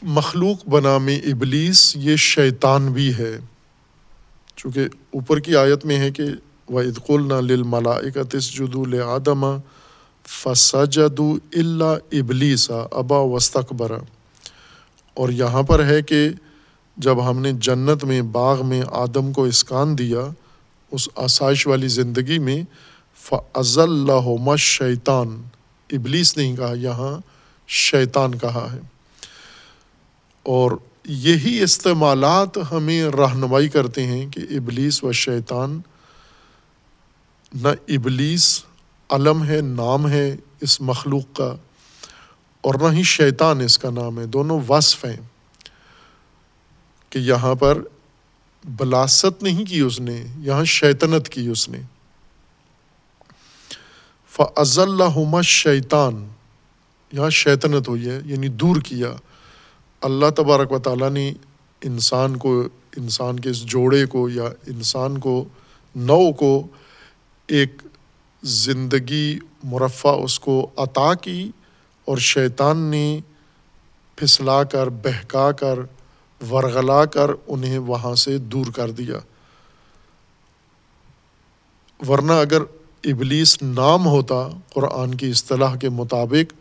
مخلوق بنام ابلیس، یہ شیطان بھی ہے۔ چونکہ اوپر کی آیت میں ہے کہ وہ ادقل نہ لل ملاکتس جدو آدم فسجد اللہ ابلیسا ابا وسطبرا اور یہاں پر ہے کہ جب ہم نے جنت میں، باغ میں آدم کو اسکان دیا اس آسائش والی زندگی میں فض اللہ شیطان ابلیس نہیں کہا، یہاں شیطان کہا ہے۔ اور یہی استعمالات ہمیں رہنمائی کرتے ہیں کہ ابلیس و شیطان نہ ابلیس علم ہے، نام ہے اس مخلوق کا، اور نہ ہی شیطان اس کا نام ہے۔ دونوں وصف ہیں کہ یہاں پر بلاست نہیں کی اس نے، یہاں شیطنت کی اس نے۔ فض اللہ شیطان یہاں شیطنت ہوئی ہے یعنی دور کیا۔ اللہ تبارک و تعالیٰ نے انسان کو، انسان کے اس جوڑے کو یا انسان کو، نو کو ایک زندگی مرفع اس کو عطا کی اور شیطان نے پھسلا کر، بہکا کر ورغلا کر انہیں وہاں سے دور کر دیا۔ ورنہ اگر ابلیس نام ہوتا قرآن کی اصطلاح کے مطابق،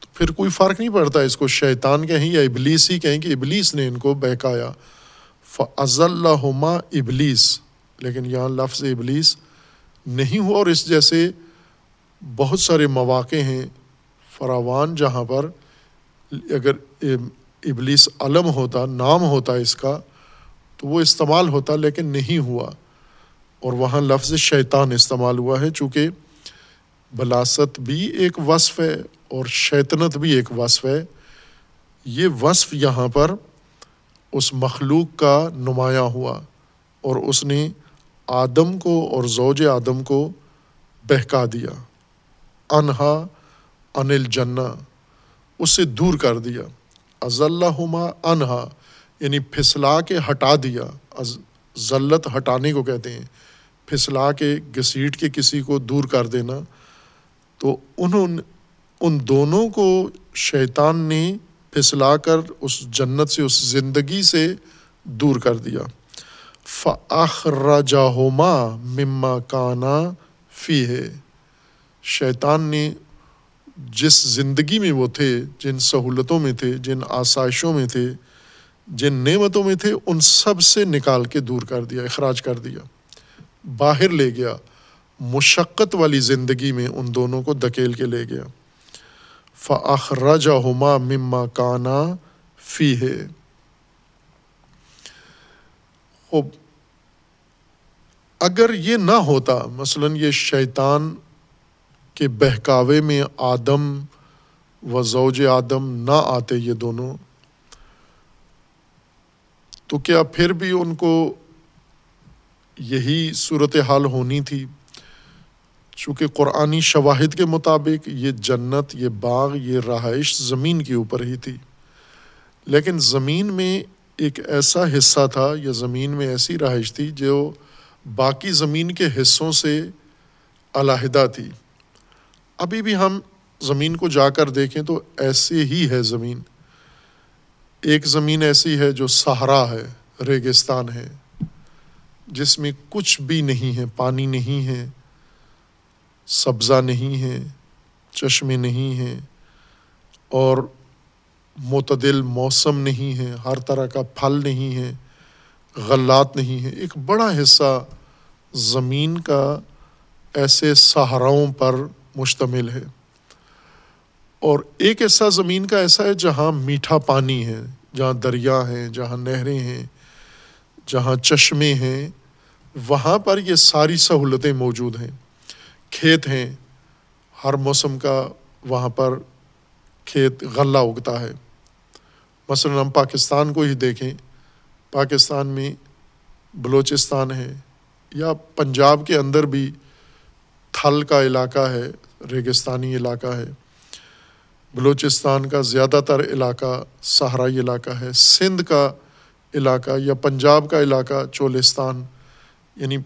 تو پھر کوئی فرق نہیں پڑتا۔ اس کو شیطان کہیں یا ابلیس ہی کہیں کہ ابلیس نے ان کو بہکایا۔ فض اللہ ابلیس۔ لیکن یہاں لفظ ابلیس نہیں ہوا اور اس جیسے بہت سارے مواقع ہیں فراوان جہاں پر اگر ابلیس علم ہوتا، نام ہوتا اس کا، تو وہ استعمال ہوتا لیکن نہیں ہوا۔ اور وہاں لفظ شیطان استعمال ہوا ہے، چونکہ بلاست بھی ایک وصف ہے اور شیطنت بھی ایک وصف ہے۔ یہ وصف یہاں پر اس مخلوق کا نمایاں ہوا اور اس نے آدم کو اور زوج آدم کو بہکا دیا۔ انہا انل جنا اس سے دور کر دیا۔ از انہا یعنی پھسلا کے ہٹا دیا۔ ذلت ہٹانے کو کہتے ہیں۔ پھسلا کے گھسیٹ کے کسی کو دور کر دینا۔ تو انہوں ان دونوں کو شیطان نے پھسلا کر اس جنت سے، اس زندگی سے دور کر دیا۔ فخرجاہما مما کانا فی ہے شیطان نے جس زندگی میں وہ تھے، جن سہولتوں میں تھے، جن آسائشوں میں تھے، جن نعمتوں میں تھے، ان سب سے نکال کے دور کر دیا، اخراج کر دیا، باہر لے گیا، مشقت والی زندگی میں ان دونوں کو دھکیل کے لے گیا۔ فخرجاہما مما کانا فی ہے اگر یہ نہ ہوتا، مثلاً یہ شیطان کے بہکاوے میں آدم و زوج آدم نہ آتے یہ دونوں، تو کیا پھر بھی ان کو یہی صورت حال ہونی تھی؟ چونکہ قرآنی شواہد کے مطابق یہ جنت، یہ باغ، یہ رہائش زمین کے اوپر ہی تھی۔ لیکن زمین میں ایک ایسا حصہ تھا یا زمین میں ایسی رہائش تھی جو باقی زمین کے حصوں سے علیحدہ تھی۔ ابھی بھی ہم زمین کو جا کر دیکھیں تو ایسے ہی ہے زمین۔ ایک زمین ایسی ہے جو سہارا ہے، ریگستان ہے، جس میں کچھ بھی نہیں ہے، پانی نہیں ہے، سبزہ نہیں ہے، چشمے نہیں ہیں، اور معتدل موسم نہیں ہے، ہر طرح کا پھل نہیں ہے، غلات نہیں ہے۔ ایک بڑا حصہ زمین کا ایسے سہاراؤں پر مشتمل ہے۔ اور ایک حصہ زمین کا ایسا ہے جہاں میٹھا پانی ہے، جہاں دریا ہیں، جہاں نہریں ہیں، جہاں چشمے ہیں، وہاں پر یہ ساری سہولتیں موجود ہیں۔ کھیت ہیں، ہر موسم کا وہاں پر کھیت غلہ اگتا ہے۔ مثلاً ہم پاکستان کو ہی دیکھیں، پاکستان میں بلوچستان ہے یا پنجاب کے اندر بھی تھل کا علاقہ ہے، ریگستانی علاقہ ہے۔ بلوچستان کا زیادہ تر علاقہ صحرائی علاقہ ہے۔ سندھ کا علاقہ یا پنجاب کا علاقہ چولستان یعنی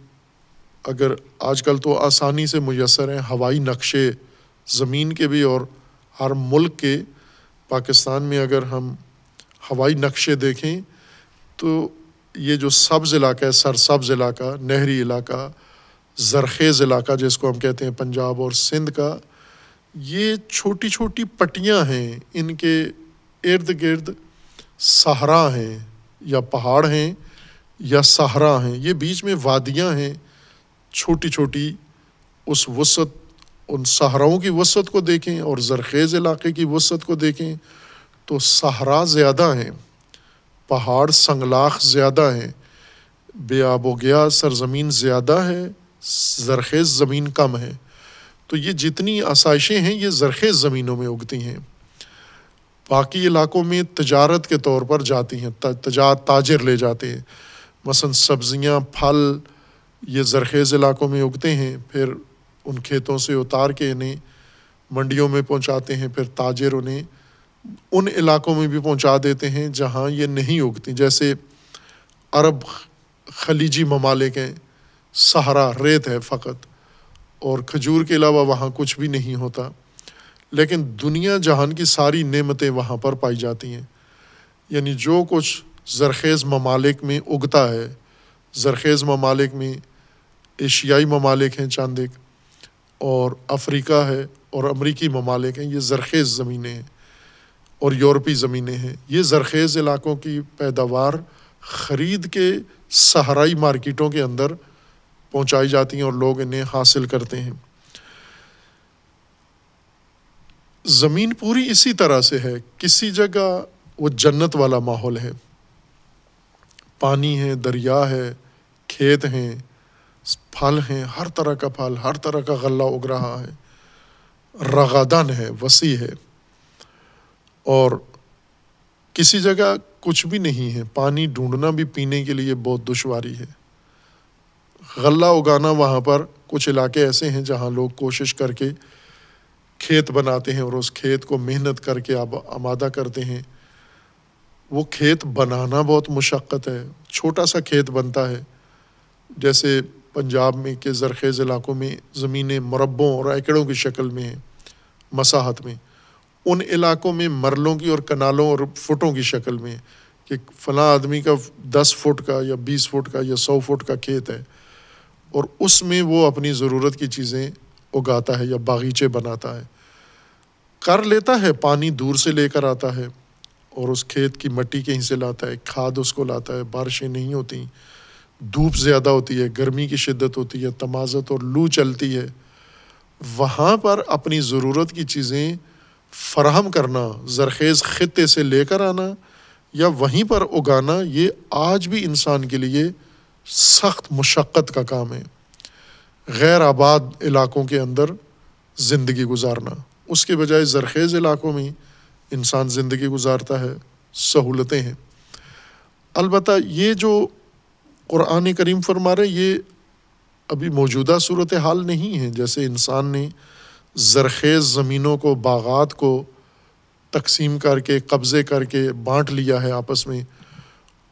اگر آج کل تو آسانی سے میسر ہیں، ہوائی نقشے زمین کے بھی اور ہر ملک کے۔ پاکستان میں اگر ہم ہوائی نقشے دیکھیں تو یہ جو سبز علاقہ ہے سر سبز علاقہ، نہری علاقہ زرخیز علاقہ جس کو ہم کہتے ہیں پنجاب اور سندھ کا، یہ چھوٹی چھوٹی پٹیاں ہیں، ان کے ارد گرد صحرا ہیں یا پہاڑ ہیں یا صحرا ہیں، یہ بیچ میں وادیاں ہیں۔ چھوٹی چھوٹی اس وسعت، ان صحراؤں کی وسعت کو دیکھیں اور زرخیز علاقے کی وسعت کو دیکھیں تو صحرا زیادہ ہیں، پہاڑ سنگلاخ زیادہ ہیں، بے آب و گیا سرزمین زیادہ ہے زرخیز زمین کم ہے۔ تو یہ جتنی آسائشیں ہیں، یہ زرخیز زمینوں میں اگتی ہیں۔ باقی علاقوں میں تجارت کے طور پر جاتی ہیں تجارت تاجر لے جاتے ہیں۔ مثلاً سبزیاں، پھل یہ زرخیز علاقوں میں اگتے ہیں، پھر ان کھیتوں سے اتار کے انہیں منڈیوں میں پہنچاتے ہیں، پھر تاجر انہیں ان علاقوں میں بھی پہنچا دیتے ہیں جہاں یہ نہیں اگتی۔ جیسے عرب خلیجی ممالک ہیں سہارا ریت ہے فقط، اور کھجور کے علاوہ وہاں کچھ بھی نہیں ہوتا۔ لیکن دنیا جہان کی ساری نعمتیں وہاں پر پائی جاتی ہیں۔ یعنی جو کچھ زرخیز ممالک میں اگتا ہے، زرخیز ممالک میں ایشیائی ممالک ہیں چاند ایک اور افریقہ ہے اور امریکی ممالک ہیں، یہ زرخیز زمینیں ہیں اور یورپی زمینیں ہیں۔ یہ زرخیز علاقوں کی پیداوار خرید کے صحرائی مارکیٹوں کے اندر پہنچائی جاتی ہیں اور لوگ انہیں حاصل کرتے ہیں۔ زمین پوری اسی طرح سے ہے، کسی جگہ وہ جنت والا ماحول ہے۔ پانی ہے، دریا ہے، کھیت ہیں، پھل ہیں، ہر طرح کا پھل، ہر طرح کا غلہ اگ رہا ہے۔ رغادن ہے، وسیع ہے۔ اور کسی جگہ کچھ بھی نہیں ہے، پانی ڈھونڈنا بھی پینے کے لیے بہت دشواری ہے۔ غلہ اگانا وہاں پر کچھ علاقے ایسے ہیں جہاں لوگ کوشش کر کے کھیت بناتے ہیں اور اس کھیت کو محنت کر کے آب آمادہ کرتے ہیں۔ وہ کھیت بنانا بہت مشقت ہے۔ چھوٹا سا کھیت بنتا ہے۔ جیسے پنجاب میں کہ زرخیز علاقوں میں زمینیں مربوں اور ایکڑوں کی شکل میں ہیں، مساحت میں۔ ان علاقوں میں مرلوں کی اور کنالوں اور فٹوں کی شکل میں کہ فلاں آدمی کا دس فٹ کا یا بیس فٹ کا یا سو فٹ کا کھیت ہے۔ اور اس میں وہ اپنی ضرورت کی چیزیں اگاتا ہے یا باغیچے بناتا ہے۔ کر لیتا ہے، پانی دور سے لے کر آتا ہے اور اس کھیت کی مٹی کہیں سے لاتا ہے، کھاد اس کو لاتا ہے۔ بارشیں نہیں ہوتیں دھوپ زیادہ ہوتی ہے، گرمی کی شدت ہوتی ہے، تمازت اور لو چلتی ہے۔ وہاں پر اپنی ضرورت کی چیزیں فراہم کرنا، زرخیز خطے سے لے کر آنا یا وہیں پر اگانا، یہ آج بھی انسان کے لیے سخت مشقت کا کام ہے۔ غیر آباد علاقوں کے اندر زندگی گزارنا۔ اس کے بجائے زرخیز علاقوں میں انسان زندگی گزارتا ہے، سہولتیں ہیں۔ البتہ یہ جو قرآن کریم فرما رہے یہ ابھی موجودہ صورت حال نہیں ہے۔ جیسے انسان نے زرخیز زمینوں کو، باغات کو تقسیم کر کے، قبضے کر کے بانٹ لیا ہے آپس میں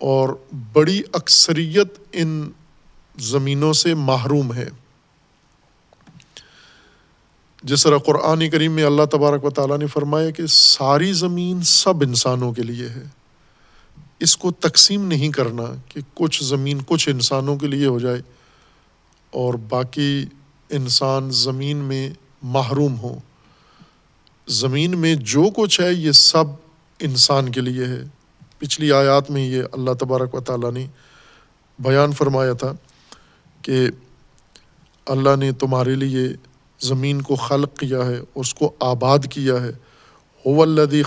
اور بڑی اکثریت ان زمینوں سے محروم ہے۔ جس طرح قرآن کریم میں اللہ تبارک و تعالیٰ نے فرمایا کہ ساری زمین سب انسانوں کے لیے ہے۔ اس کو تقسیم نہیں کرنا کہ کچھ زمین کچھ انسانوں کے لیے ہو جائے اور باقی انسان زمین میں محروم ہوں۔ زمین میں جو کچھ ہے یہ سب انسان کے لیے ہے۔ پچھلی آیات میں یہ اللہ تبارک و تعالیٰ نے بیان فرمایا تھا کہ اللہ نے تمہارے لیے زمین کو خلق کیا ہے اس کو آباد کیا ہے۔ ہودی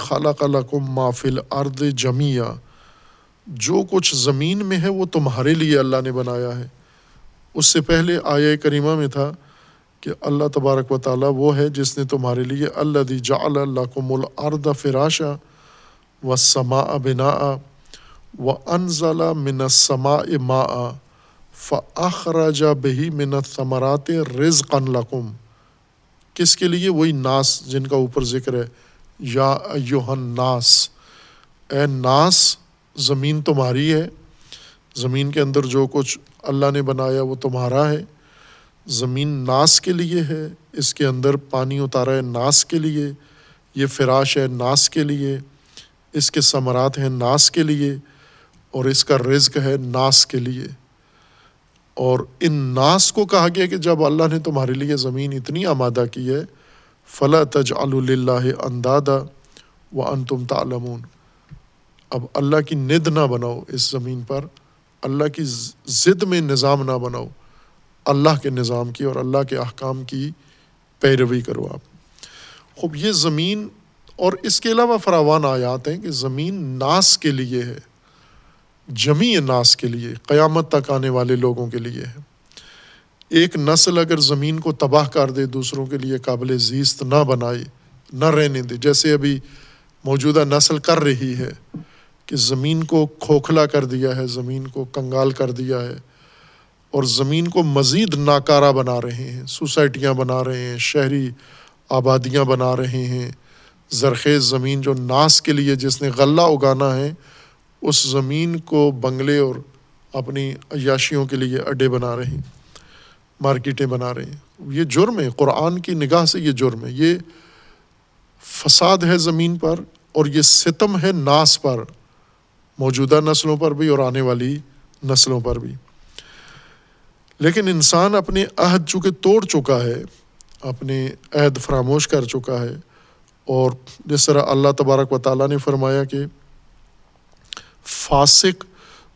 و و سما بنا و انزلہ من سما ما فخراجا بہی منت ثمرات رز قن لقم کس کے لیے؟ وہی ناس جن کا اوپر ذکر ہے۔ یا ایوہن ناس اے ناس، زمین تمہاری ہے۔ زمین کے اندر جو کچھ اللہ نے بنایا وہ تمہارا ہے۔ زمین ناس کے لیے ہے، اس کے اندر پانی اتارا ہے ناس کے لیے۔ یہ فراش ہے ناس کے لیے۔ اس کے ثمرات ہیں ناس کے لیے اور اس کا رزق ہے ناس کے لیے۔ اور ان ناس کو کہا گیا کہ جب اللہ نے تمہارے لیے زمین اتنی آمادہ کی ہے فلاں تج اللہ اندادا و ان تم تعلمون۔ اب اللہ کی ند نہ بناؤ اس زمین پر، اللہ کی ضد میں نظام نہ بناؤ۔ اللہ کے نظام کی اور اللہ کے احکام کی پیروی کرو آپ۔ خوب، یہ زمین اور اس کے علاوہ فراوان آیات ہیں کہ زمین ناس کے لیے ہے جمی ناس کے لیے، قیامت تک آنے والے لوگوں کے لیے ہے۔ ایک نسل اگر زمین کو تباہ کر دے، دوسروں کے لیے قابل زیست نہ بنائے، نہ رہنے دے۔ جیسے ابھی موجودہ نسل کر رہی ہے کہ زمین کو کھوکھلا کر دیا ہے، زمین کو کنگال کر دیا ہے، اور زمین کو مزید ناکارہ بنا رہے ہیں، سوسائٹیاں بنا رہے ہیں، شہری آبادیاں بنا رہے ہیں۔ زرخیز زمین جو ناس کے لیے جس نے غلہ اگانا ہے، اس زمین کو بنگلے اور اپنی عیاشیوں کے لیے اڈے بنا رہے ہیں، مارکیٹیں بنا رہے ہیں۔ یہ جرم ہے، قرآن کی نگاہ سے یہ جرم ہے۔ یہ فساد ہے زمین پر اور یہ ستم ہے ناس پر، موجودہ نسلوں پر بھی اور آنے والی نسلوں پر بھی۔ لیکن انسان اپنے عہد چونکہ توڑ چکا ہے اپنے عہد فراموش کر چکا ہے اور جس طرح اللہ تبارک و تعالیٰ نے فرمایا کہ فاسق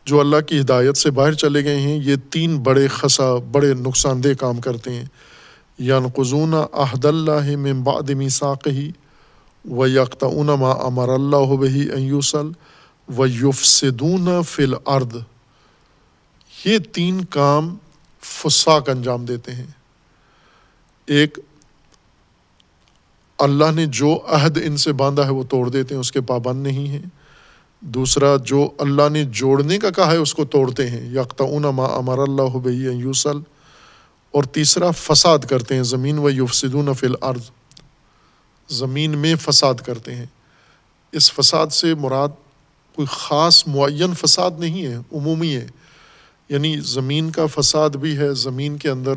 جو اللہ کی ہدایت سے باہر چلے گئے ہیں، یہ تین بڑے خسا، بڑے نقصان دہ کام کرتے ہیں۔ یان قزون عہد اللہ بعد میساق ہی و یکتا ما امر اللہ بہی ایوسل و یفسدون فل ارد یہ تین کام فساق انجام دیتے ہیں۔ ایک اللہ نے جو عہد ان سے باندھا ہے وہ توڑ دیتے ہیں، اس کے پابند نہیں ہیں۔ دوسرا، جو اللہ نے جوڑنے کا کہا ہے، اس کو توڑتے ہیں۔ یکتا ما امر اللہ بہی یوسل اور تیسرا، فساد کرتے ہیں۔ زمین و یوفسدون فل ارض زمین میں فساد کرتے ہیں۔ اس فساد سے مراد کوئی خاص معین فساد نہیں ہے، عمومی ہے۔ یعنی زمین کا فساد بھی ہے، زمین کے اندر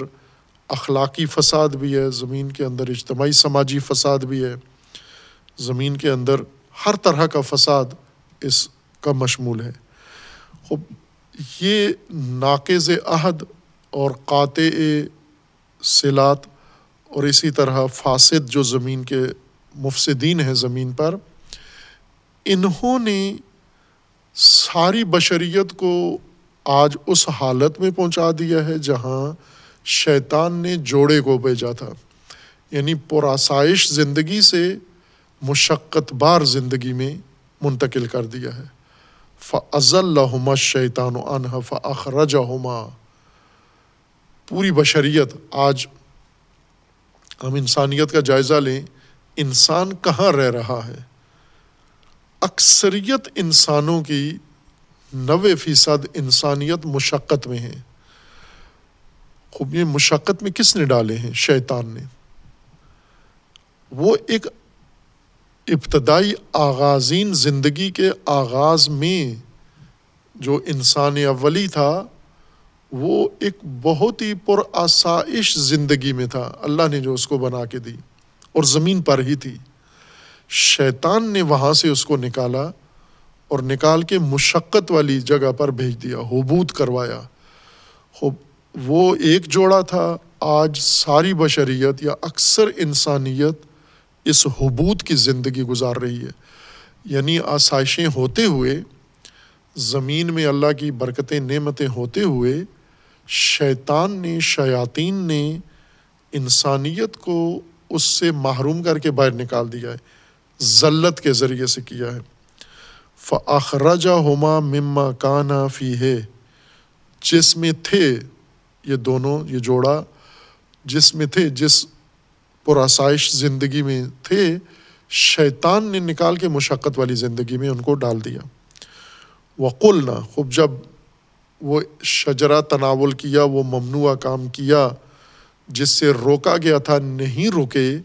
اخلاقی فساد بھی ہے، زمین کے اندر اجتماعی سماجی فساد بھی ہے۔ زمین کے اندر ہر طرح کا فساد اس کا مشمول ہے۔ خب یہ ناقض عہد اور قاطع سلات اور اسی طرح فاسد جو زمین کے مفسدین ہیں زمین پر، انہوں نے ساری بشریت کو آج اس حالت میں پہنچا دیا ہے جہاں شیطان نے جوڑے کو بھیجا تھا۔ یعنی پراسائش زندگی سے مشقت بار زندگی میں منتقل کر دیا ہے۔ فض اللہ شیطان و انح فخرج پوری بشریت آج ہم انسانیت کا جائزہ لیں، انسان کہاں رہ رہا ہے؟ اکثریت انسانوں کی نوے فیصد انسانیت مشقت میں ہے خوب یہ مشقت میں کس نے ڈالے ہیں؟ شیطان نے۔ وہ ایک ابتدائی آغازین زندگی کے آغاز میں جو انسان اولی تھا، وہ ایک بہت ہی پر آسائش زندگی میں تھا۔ اللہ نے جو اس کو بنا کے دی اور زمین پر ہی تھی۔ شیطان نے وہاں سے اس کو نکالا اور نکال کے مشقت والی جگہ پر بھیج دیا حبوت کروایا۔ خوب وہ ایک جوڑا تھا۔ آج ساری بشریت یا اکثر انسانیت اس حبوت کی زندگی گزار رہی ہے۔ یعنی آسائشیں ہوتے ہوئے، زمین میں اللہ کی برکتیں، نعمتیں ہوتے ہوئے، شیطان نے، شیاطین نے انسانیت کو اس سے محروم کر کے باہر نکال دیا ہے ذلت کے ذریعے سے کیا ہے۔ فخرجہ ہوما مما کانا فی ہے جس میں تھے یہ دونوں، یہ جوڑا جس میں تھے، جس پراسائش زندگی میں تھے، شیطان نے نکال کے مشقت والی زندگی میں ان کو ڈال دیا۔ وقل نہ خوب جب وہ شجرا تناول کیا، وہ ممنوع کام کیا، جس سے روکا گیا تھا، نہیں رکے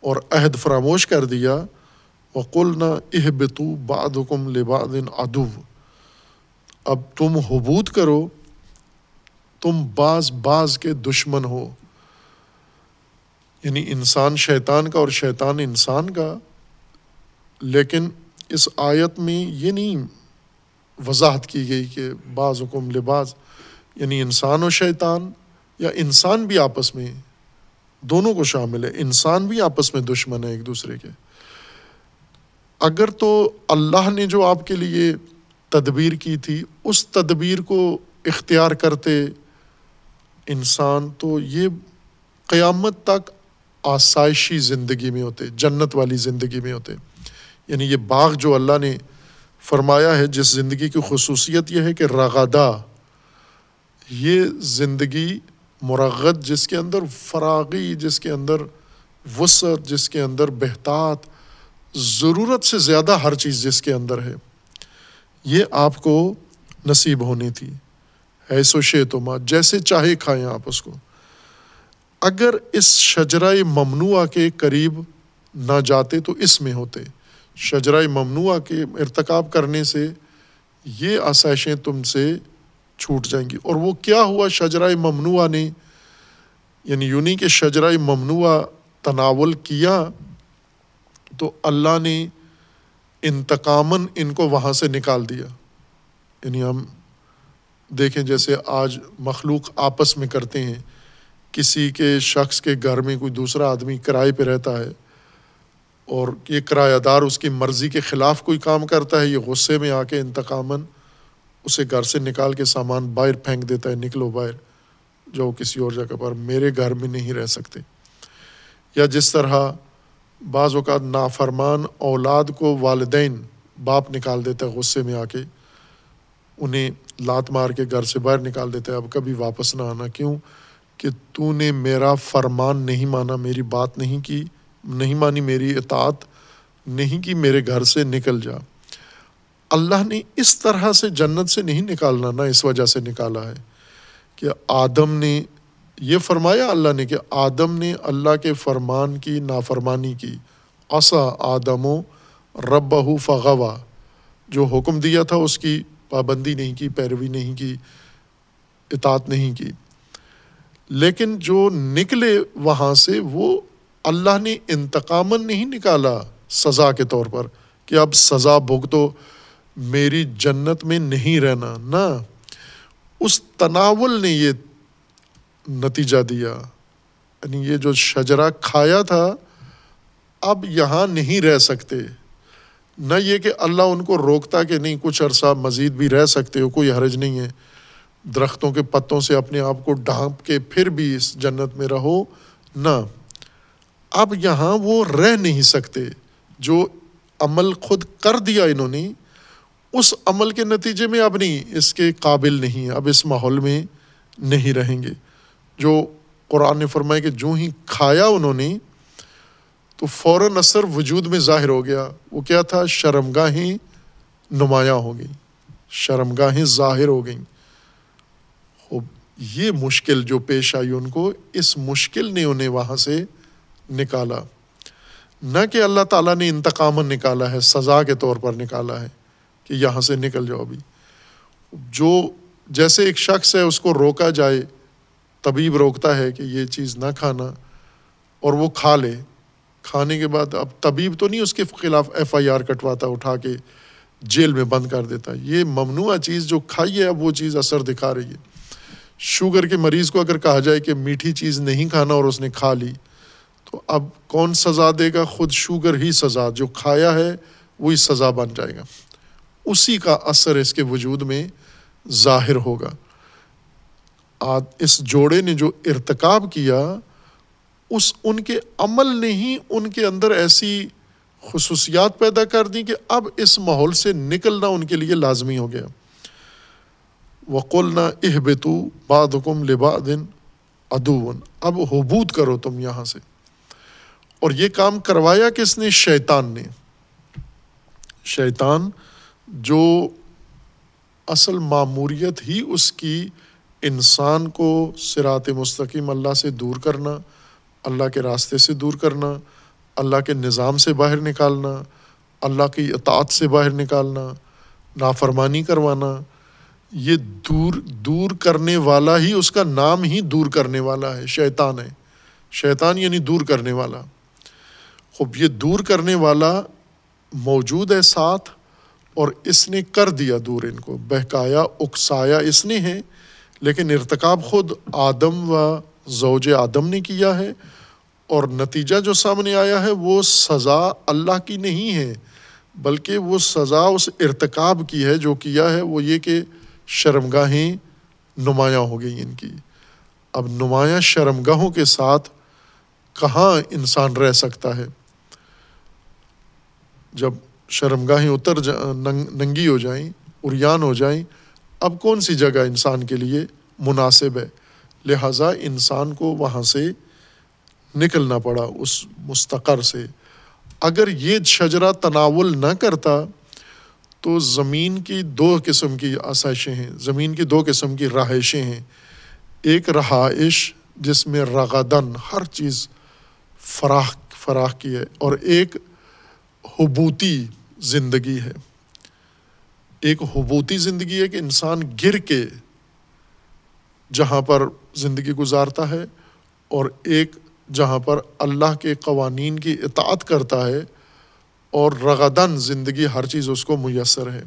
اور عہد فراموش کر دیا وقل نہ اہ بتو باد حکم ادو اب تم حبوت کرو تم بعض بعض کے دشمن ہو۔ یعنی انسان شیطان کا اور شیطان انسان کا۔ لیکن اس آیت میں یہ نہیں وضاحت کی گئی کہ بعض حکم لباس یعنی انسان و شیطان یا انسان بھی آپس میں دونوں کو شامل ہے۔ انسان بھی آپس میں دشمن ہے ایک دوسرے کے۔ اگر تو اللہ نے جو آپ کے لیے تدبیر کی تھی، اس تدبیر کو اختیار کرتے انسان تو یہ قیامت تک آسائشی زندگی میں ہوتے، جنت والی زندگی میں ہوتے۔ یعنی یہ باغ جو اللہ نے فرمایا ہے، جس زندگی کی خصوصیت یہ ہے کہ رغدہ، یہ زندگی مرغد جس کے اندر، فراغی جس کے اندر، وسعت جس کے اندر، بہتات، ضرورت سے زیادہ ہر چیز جس کے اندر ہے۔ یہ آپ کو نصیب ہونی تھی۔ ایسو شیتما جیسے چاہے کھائیں آپ اس کو۔ اگر اس شجرۂ ممنوع کے قریب نہ جاتے تو اس میں ہوتے۔ شجرۂ ممنوع کے ارتکاب کرنے سے یہ آسائشیں تم سے چھوٹ جائیں گی۔ اور وہ کیا ہوا شجرۂ ممنوع نے؟ یعنی یونی کہ شجرۂ ممنوع تناول کیا تو اللہ نے انتقاماً ان کو وہاں سے نکال دیا۔ یعنی ہم دیکھیں جیسے آج مخلوق آپس میں کرتے ہیں، کسی کے شخص کے گھر میں کوئی دوسرا آدمی کرائے پہ رہتا ہے اور یہ کرایہ دار اس کی مرضی کے خلاف کوئی کام کرتا ہے، یہ غصے میں آ کے انتقاماً اسے گھر سے نکال کے سامان باہر پھینک دیتا ہے، نکلو باہر جو کسی اور جگہ پر، میرے گھر میں نہیں رہ سکتے۔ یا جس طرح بعض اوقات نافرمان اولاد کو والدین باپ نکال دیتا ہے غصے میں آ کے انہیں لات مار کے گھر سے باہر نکال دیتے اب کبھی واپس نہ آنا۔ کیوں؟ کہ تو نے میرا فرمان نہیں مانا، میری بات نہیں کی، نہیں مانی میری اطاعت، نہیں کی میرے گھر سے نکل جا۔ اللہ نے اس طرح سے جنت سے نہیں نکالنا، نہ اس وجہ سے نکالا ہے کہ آدم نے یہ فرمایا، اللہ نے کہ آدم نے اللہ کے فرمان کی نافرمانی کی۔ اصا آدم و رب فغوا۔ جو حکم دیا تھا اس کی پابندی نہیں کی، پیروی نہیں کی، اطاعت نہیں کی۔ لیکن جو نکلے وہاں سے وہ اللہ نے انتقامن نہیں نکالا سزا کے طور پر کہ اب سزا بھگتو، میری جنت میں نہیں رہنا۔ نہ، اس تناول نے یہ نتیجہ دیا۔ یعنی یہ جو شجرا کھایا تھا، اب یہاں نہیں رہ سکتے۔ نہ یہ کہ اللہ ان کو روکتا کہ نہیں، کچھ عرصہ مزید بھی رہ سکتے ہو، کوئی حرج نہیں ہے۔ درختوں کے پتوں سے اپنے آپ کو ڈھانپ کے پھر بھی اس جنت میں رہو۔ نہ، اب یہاں وہ رہ نہیں سکتے۔ جو عمل خود کر دیا انہوں نے، اس عمل کے نتیجے میں اب نہیں، اس کے قابل نہیں اب اس ماحول میں نہیں رہیں گے۔ جو قرآن نے فرمایا کہ جو ہی کھایا انہوں نے تو فوراً اثر وجود میں ظاہر ہو گیا۔ وہ کیا تھا؟ شرمگاہیں نمایاں ہو گئیں۔ شرمگاہیں ظاہر ہو گئیں۔ یہ مشکل جو پیش آئی ان کو، اس مشکل نے انہیں وہاں سے نکالا۔ نہ کہ اللہ تعالیٰ نے انتقام نکالا ہے، سزا کے طور پر نکالا ہے کہ یہاں سے نکل جاؤ ابھی۔ جو جیسے ایک شخص ہے، اس کو روکا جائے، طبیب روکتا ہے کہ یہ چیز نہ کھانا اور وہ کھا لے۔ کھانے کے بعد اب طبیب تو نہیں اس کے خلاف ایف آئی آر کٹواتا، اٹھا کے جیل میں بند کر دیتا۔ یہ ممنوع چیز جو کھائی ہے، اب وہ چیز اثر دکھا رہی ہے۔ شوگر کے مریض کو اگر کہا جائے کہ میٹھی چیز نہیں کھانا اور اس نے کھا لی، تو اب کون سزا دے گا؟ خود شوگر ہی سزا۔ جو کھایا ہے، وہی سزا بن جائے گا۔ اسی کا اثر اس کے وجود میں ظاہر ہوگا۔ اس جوڑے نے جو ارتکاب کیا اس ان کے عمل نے ہی ان کے اندر ایسی خصوصیات پیدا کر دی کہ اب اس ماحول سے نکلنا ان کے لیے لازمی ہو گیا۔ وقول نہ اہ بتو باد حکم لبا دن ادون اب حبوت کرو تم یہاں سے۔ اور یہ کام کروایا کس نے؟ شیطان نے۔ شیطان جو اصل معموریت ہی اس کی انسان کو سرات مستقیم اللہ سے دور کرنا اللہ کے راستے سے دور کرنا، اللہ کے نظام سے باہر نکالنا، اللہ کی اطاعت سے باہر نکالنا، نافرمانی کروانا، یہ دور دور کرنے والا ہی اس کا نام ہی دور کرنے والا ہے، شیطان ہے۔ شیطان یعنی دور کرنے والا۔ خوب یہ دور کرنے والا موجود ہے ساتھ اور اس نے کر دیا دور ان کو۔ بہکایا، اکسایا اس نے ہے، لیکن ارتکاب خود آدم و زوج آدم نے کیا ہے۔ اور نتیجہ جو سامنے آیا ہے وہ سزا اللہ کی نہیں ہے، بلکہ وہ سزا اس ارتکاب کی ہے جو کیا ہے وہ یہ کہ شرمگاہیں نمایاں ہو گئی ان کی۔ اب نمایاں شرمگاہوں کے ساتھ کہاں انسان رہ سکتا ہے؟ جب شرمگاہیں اتر جا ننگی ہو جائیں، اریان ہو جائیں، اب کون سی جگہ انسان کے لیے مناسب ہے؟ لہٰذا انسان کو وہاں سے نکلنا پڑا اس مستقر سے۔ اگر یہ شجرا تناول نہ کرتا تو زمین کی دو قسم کی آسائشیں ہیں، زمین کی دو قسم کی رہائشیں ہیں۔ ایک رہائش جس میں رغدن ہر چیز فراہ فراہ کی ہے اور ایک حبوتی زندگی ہے۔ ایک حبوتی زندگی ہے کہ انسان گر کے جہاں پر زندگی گزارتا ہے اور ایک جہاں پر اللہ کے قوانین کی اطاعت کرتا ہے اور رغدن زندگی ہر چیز اس کو میسر ہے۔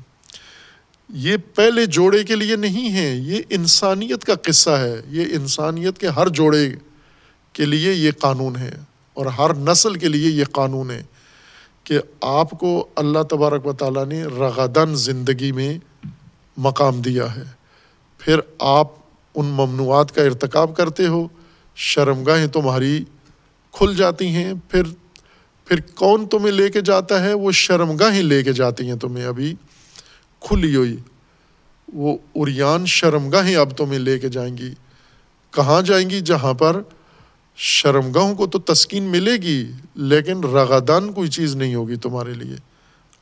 یہ پہلے جوڑے کے لیے نہیں ہے، یہ انسانیت کا قصہ ہے۔ یہ انسانیت کے ہر جوڑے کے لیے یہ قانون ہے اور ہر نسل کے لیے یہ قانون ہے کہ آپ کو اللہ تبارک و تعالیٰ نے رغدن زندگی میں مقام دیا ہے۔ پھر آپ ان ممنوعات کا ارتکاب کرتے ہو شرمگاہیں تمہاری کھل جاتی ہیں، پھر پھر کون تمہیں لے کے جاتا ہے؟ وہ شرمگاہیں لے کے جاتی ہیں تمہیں۔ ابھی کھلی ہوئی۔ وہ اریان شرمگاہیں اب تمہیں لے کے جائیں گی۔ کہاں جائیں گی؟ جہاں پر شرمگاہوں کو تو تسکین ملے گی، لیکن رغدان کوئی چیز نہیں ہوگی تمہارے لیے۔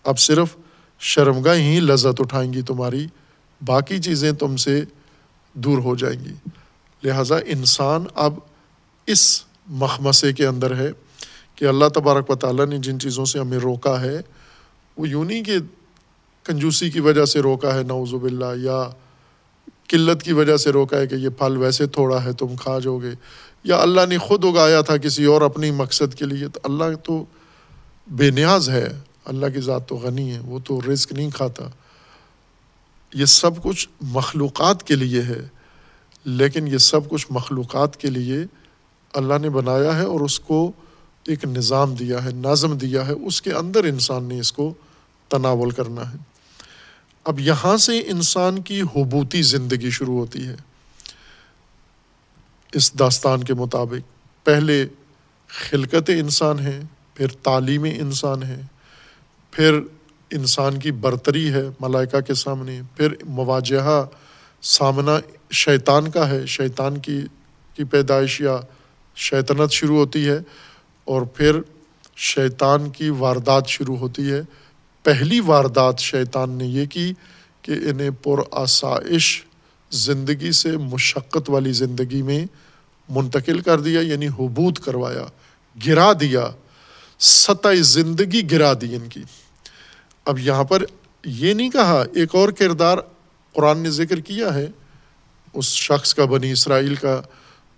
اب صرف شرمگاہ ہی لذت اٹھائیں گی تمہاری۔ باقی چیزیں تم سے دور ہو جائیں گی۔ لہٰذا انسان اب اس مخمسے کے اندر ہے کہ اللہ تبارک و تعالیٰ نے جن چیزوں سے ہمیں روکا ہے، وہ یوں نہیں کہ کنجوسی کی وجہ سے روکا ہے، نعوذ باللہ، یا قلت کی وجہ سے روکا ہے کہ یہ پھل ویسے تھوڑا ہے، تم کھا جاؤ گے۔ یا اللہ نے خود اگایا تھا کسی اور اپنی مقصد کے لیے، تو اللہ تو بے نیاز ہے۔ اللہ کی ذات تو غنی ہے، وہ تو رزق نہیں کھاتا۔ یہ سب کچھ مخلوقات کے لیے ہے، لیکن یہ سب کچھ مخلوقات کے لیے اللہ نے بنایا ہے اور اس کو ایک نظام دیا ہے، نظم دیا ہے۔ اس کے اندر انسان نے اس کو تناول کرنا ہے۔ اب یہاں سے انسان کی حبوتی زندگی شروع ہوتی ہے۔ اس داستان کے مطابق، پہلے خلکت انسان ہے، پھر تعلیم انسان ہے، پھر انسان کی برتری ہے ملائکہ کے سامنے، پھر مواجہ سامنا شیطان کا ہے، شیطان کی کی پیدائش یا شیطنت شروع ہوتی ہے اور پھر شیطان کی واردات شروع ہوتی ہے۔ پہلی واردات شیطان نے یہ کی کہ انہیں پر آسائش زندگی سے مشقت والی زندگی میں منتقل کر دیا یعنی حبوط کروایا، گرا دیا سطح زندگی گرا دی ان کی۔ اب یہاں پر یہ نہیں کہا، ایک اور کردار قرآن نے ذکر کیا ہے۔ اس شخص کا بنی اسرائیل کا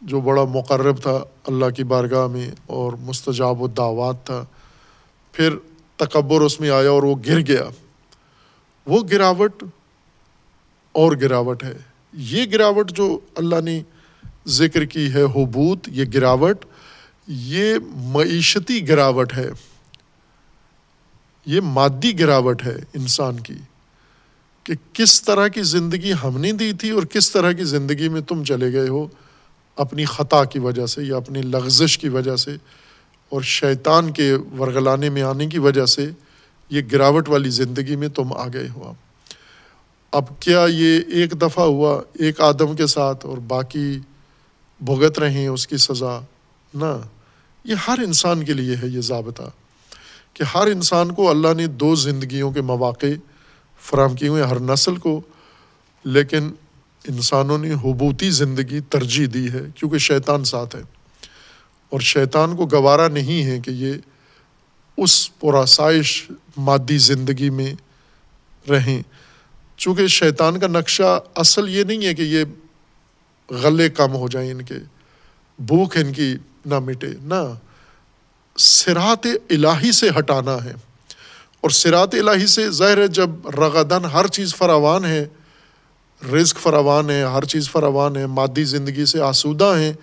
جو بڑا مقرب تھا اللہ کی بارگاہ میں اور مستجاب و دعوات تھا، پھر تکبر اس میں آیا اور وہ گر گیا۔ وہ گراوٹ اور گراوٹ ہے۔ یہ گراوٹ جو اللہ نے ذکر کی ہے حبوت یہ گراوٹ، یہ معیشتی گراوٹ ہے۔ یہ مادی گراوٹ ہے انسان کی کہ کس طرح کی زندگی ہم نے دی تھی اور کس طرح کی زندگی میں تم چلے گئے ہو۔ اپنی خطا کی وجہ سے یا اپنی لغزش کی وجہ سے اور شیطان کے ورگلانے میں آنے کی وجہ سے یہ گراوٹ والی زندگی میں تم آ گئے ہو اب کیا یہ ایک دفعہ ہوا ایک آدم کے ساتھ اور باقی بھگت رہے ہیں اس کی سزا؟ نہ، یہ ہر انسان کے لیے ہے یہ ضابطہ کہ ہر انسان کو اللہ نے دو زندگیوں کے مواقع فراہم کیے ہوئے ہر نسل کو، لیکن انسانوں نے حبوتی زندگی ترجیح دی ہے کیونکہ شیطان ساتھ ہے۔ اور شیطان کو گوارا نہیں ہے کہ یہ اس پراسائش مادی زندگی میں رہیں۔ چونکہ شیطان کا نقشہ اصل یہ نہیں ہے کہ یہ غلے کم ہو جائیں، ان کے بھوک ان کی نہ مٹے۔ نہ، سرات الہی سے ہٹانا ہے۔ اور سرات الہی سے ظاہر ہے، جب رغدن ہر چیز فراوان ہے رزق فراوان ہے ہر چیز فراوان ہے مادی زندگی سے آسودہ ہیں،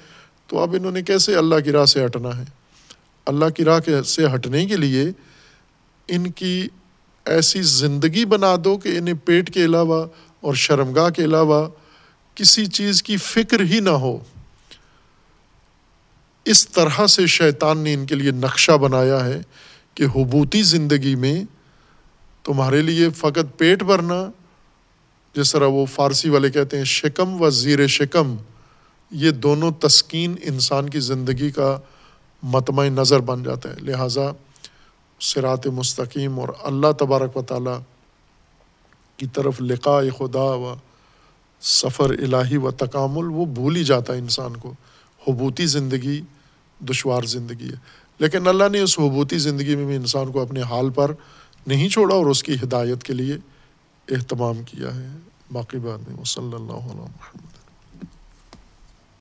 تو اب انہوں نے کیسے اللہ کی راہ سے ہٹنا ہے؟ اللہ کی راہ سے ہٹنے کے لیے ان کی ایسی زندگی بنا دو کہ انہیں پیٹ کے علاوہ اور شرمگاہ کے علاوہ کسی چیز کی فکر ہی نہ ہو۔ اس طرح سے شیطان نے ان کے لیے نقشہ بنایا ہے کہ حبوتی زندگی میں تمہارے لیے فقط پیٹ بھرنا جس طرح وہ فارسی والے کہتے ہیں شکم و زیر شکم، یہ دونوں تسکین انسان کی زندگی کا متمع نظر بن جاتا ہے لہٰذا سرات مستقیم اور اللہ تبارک و تعالیٰ کی طرف لقاء خدا و سفر الہی و تکامل، وہ بھول ہی جاتا ہے انسان کو۔ حبوتی زندگی دشوار زندگی ہے۔ لیکن اللہ نے اس حبوتی زندگی میں بھی انسان کو اپنے حال پر نہیں چھوڑا اور اس کی ہدایت کے لیے اہتمام کیا ہے۔ باقی بات نہیں۔ وہ صلی اللہ علیہ محمد۔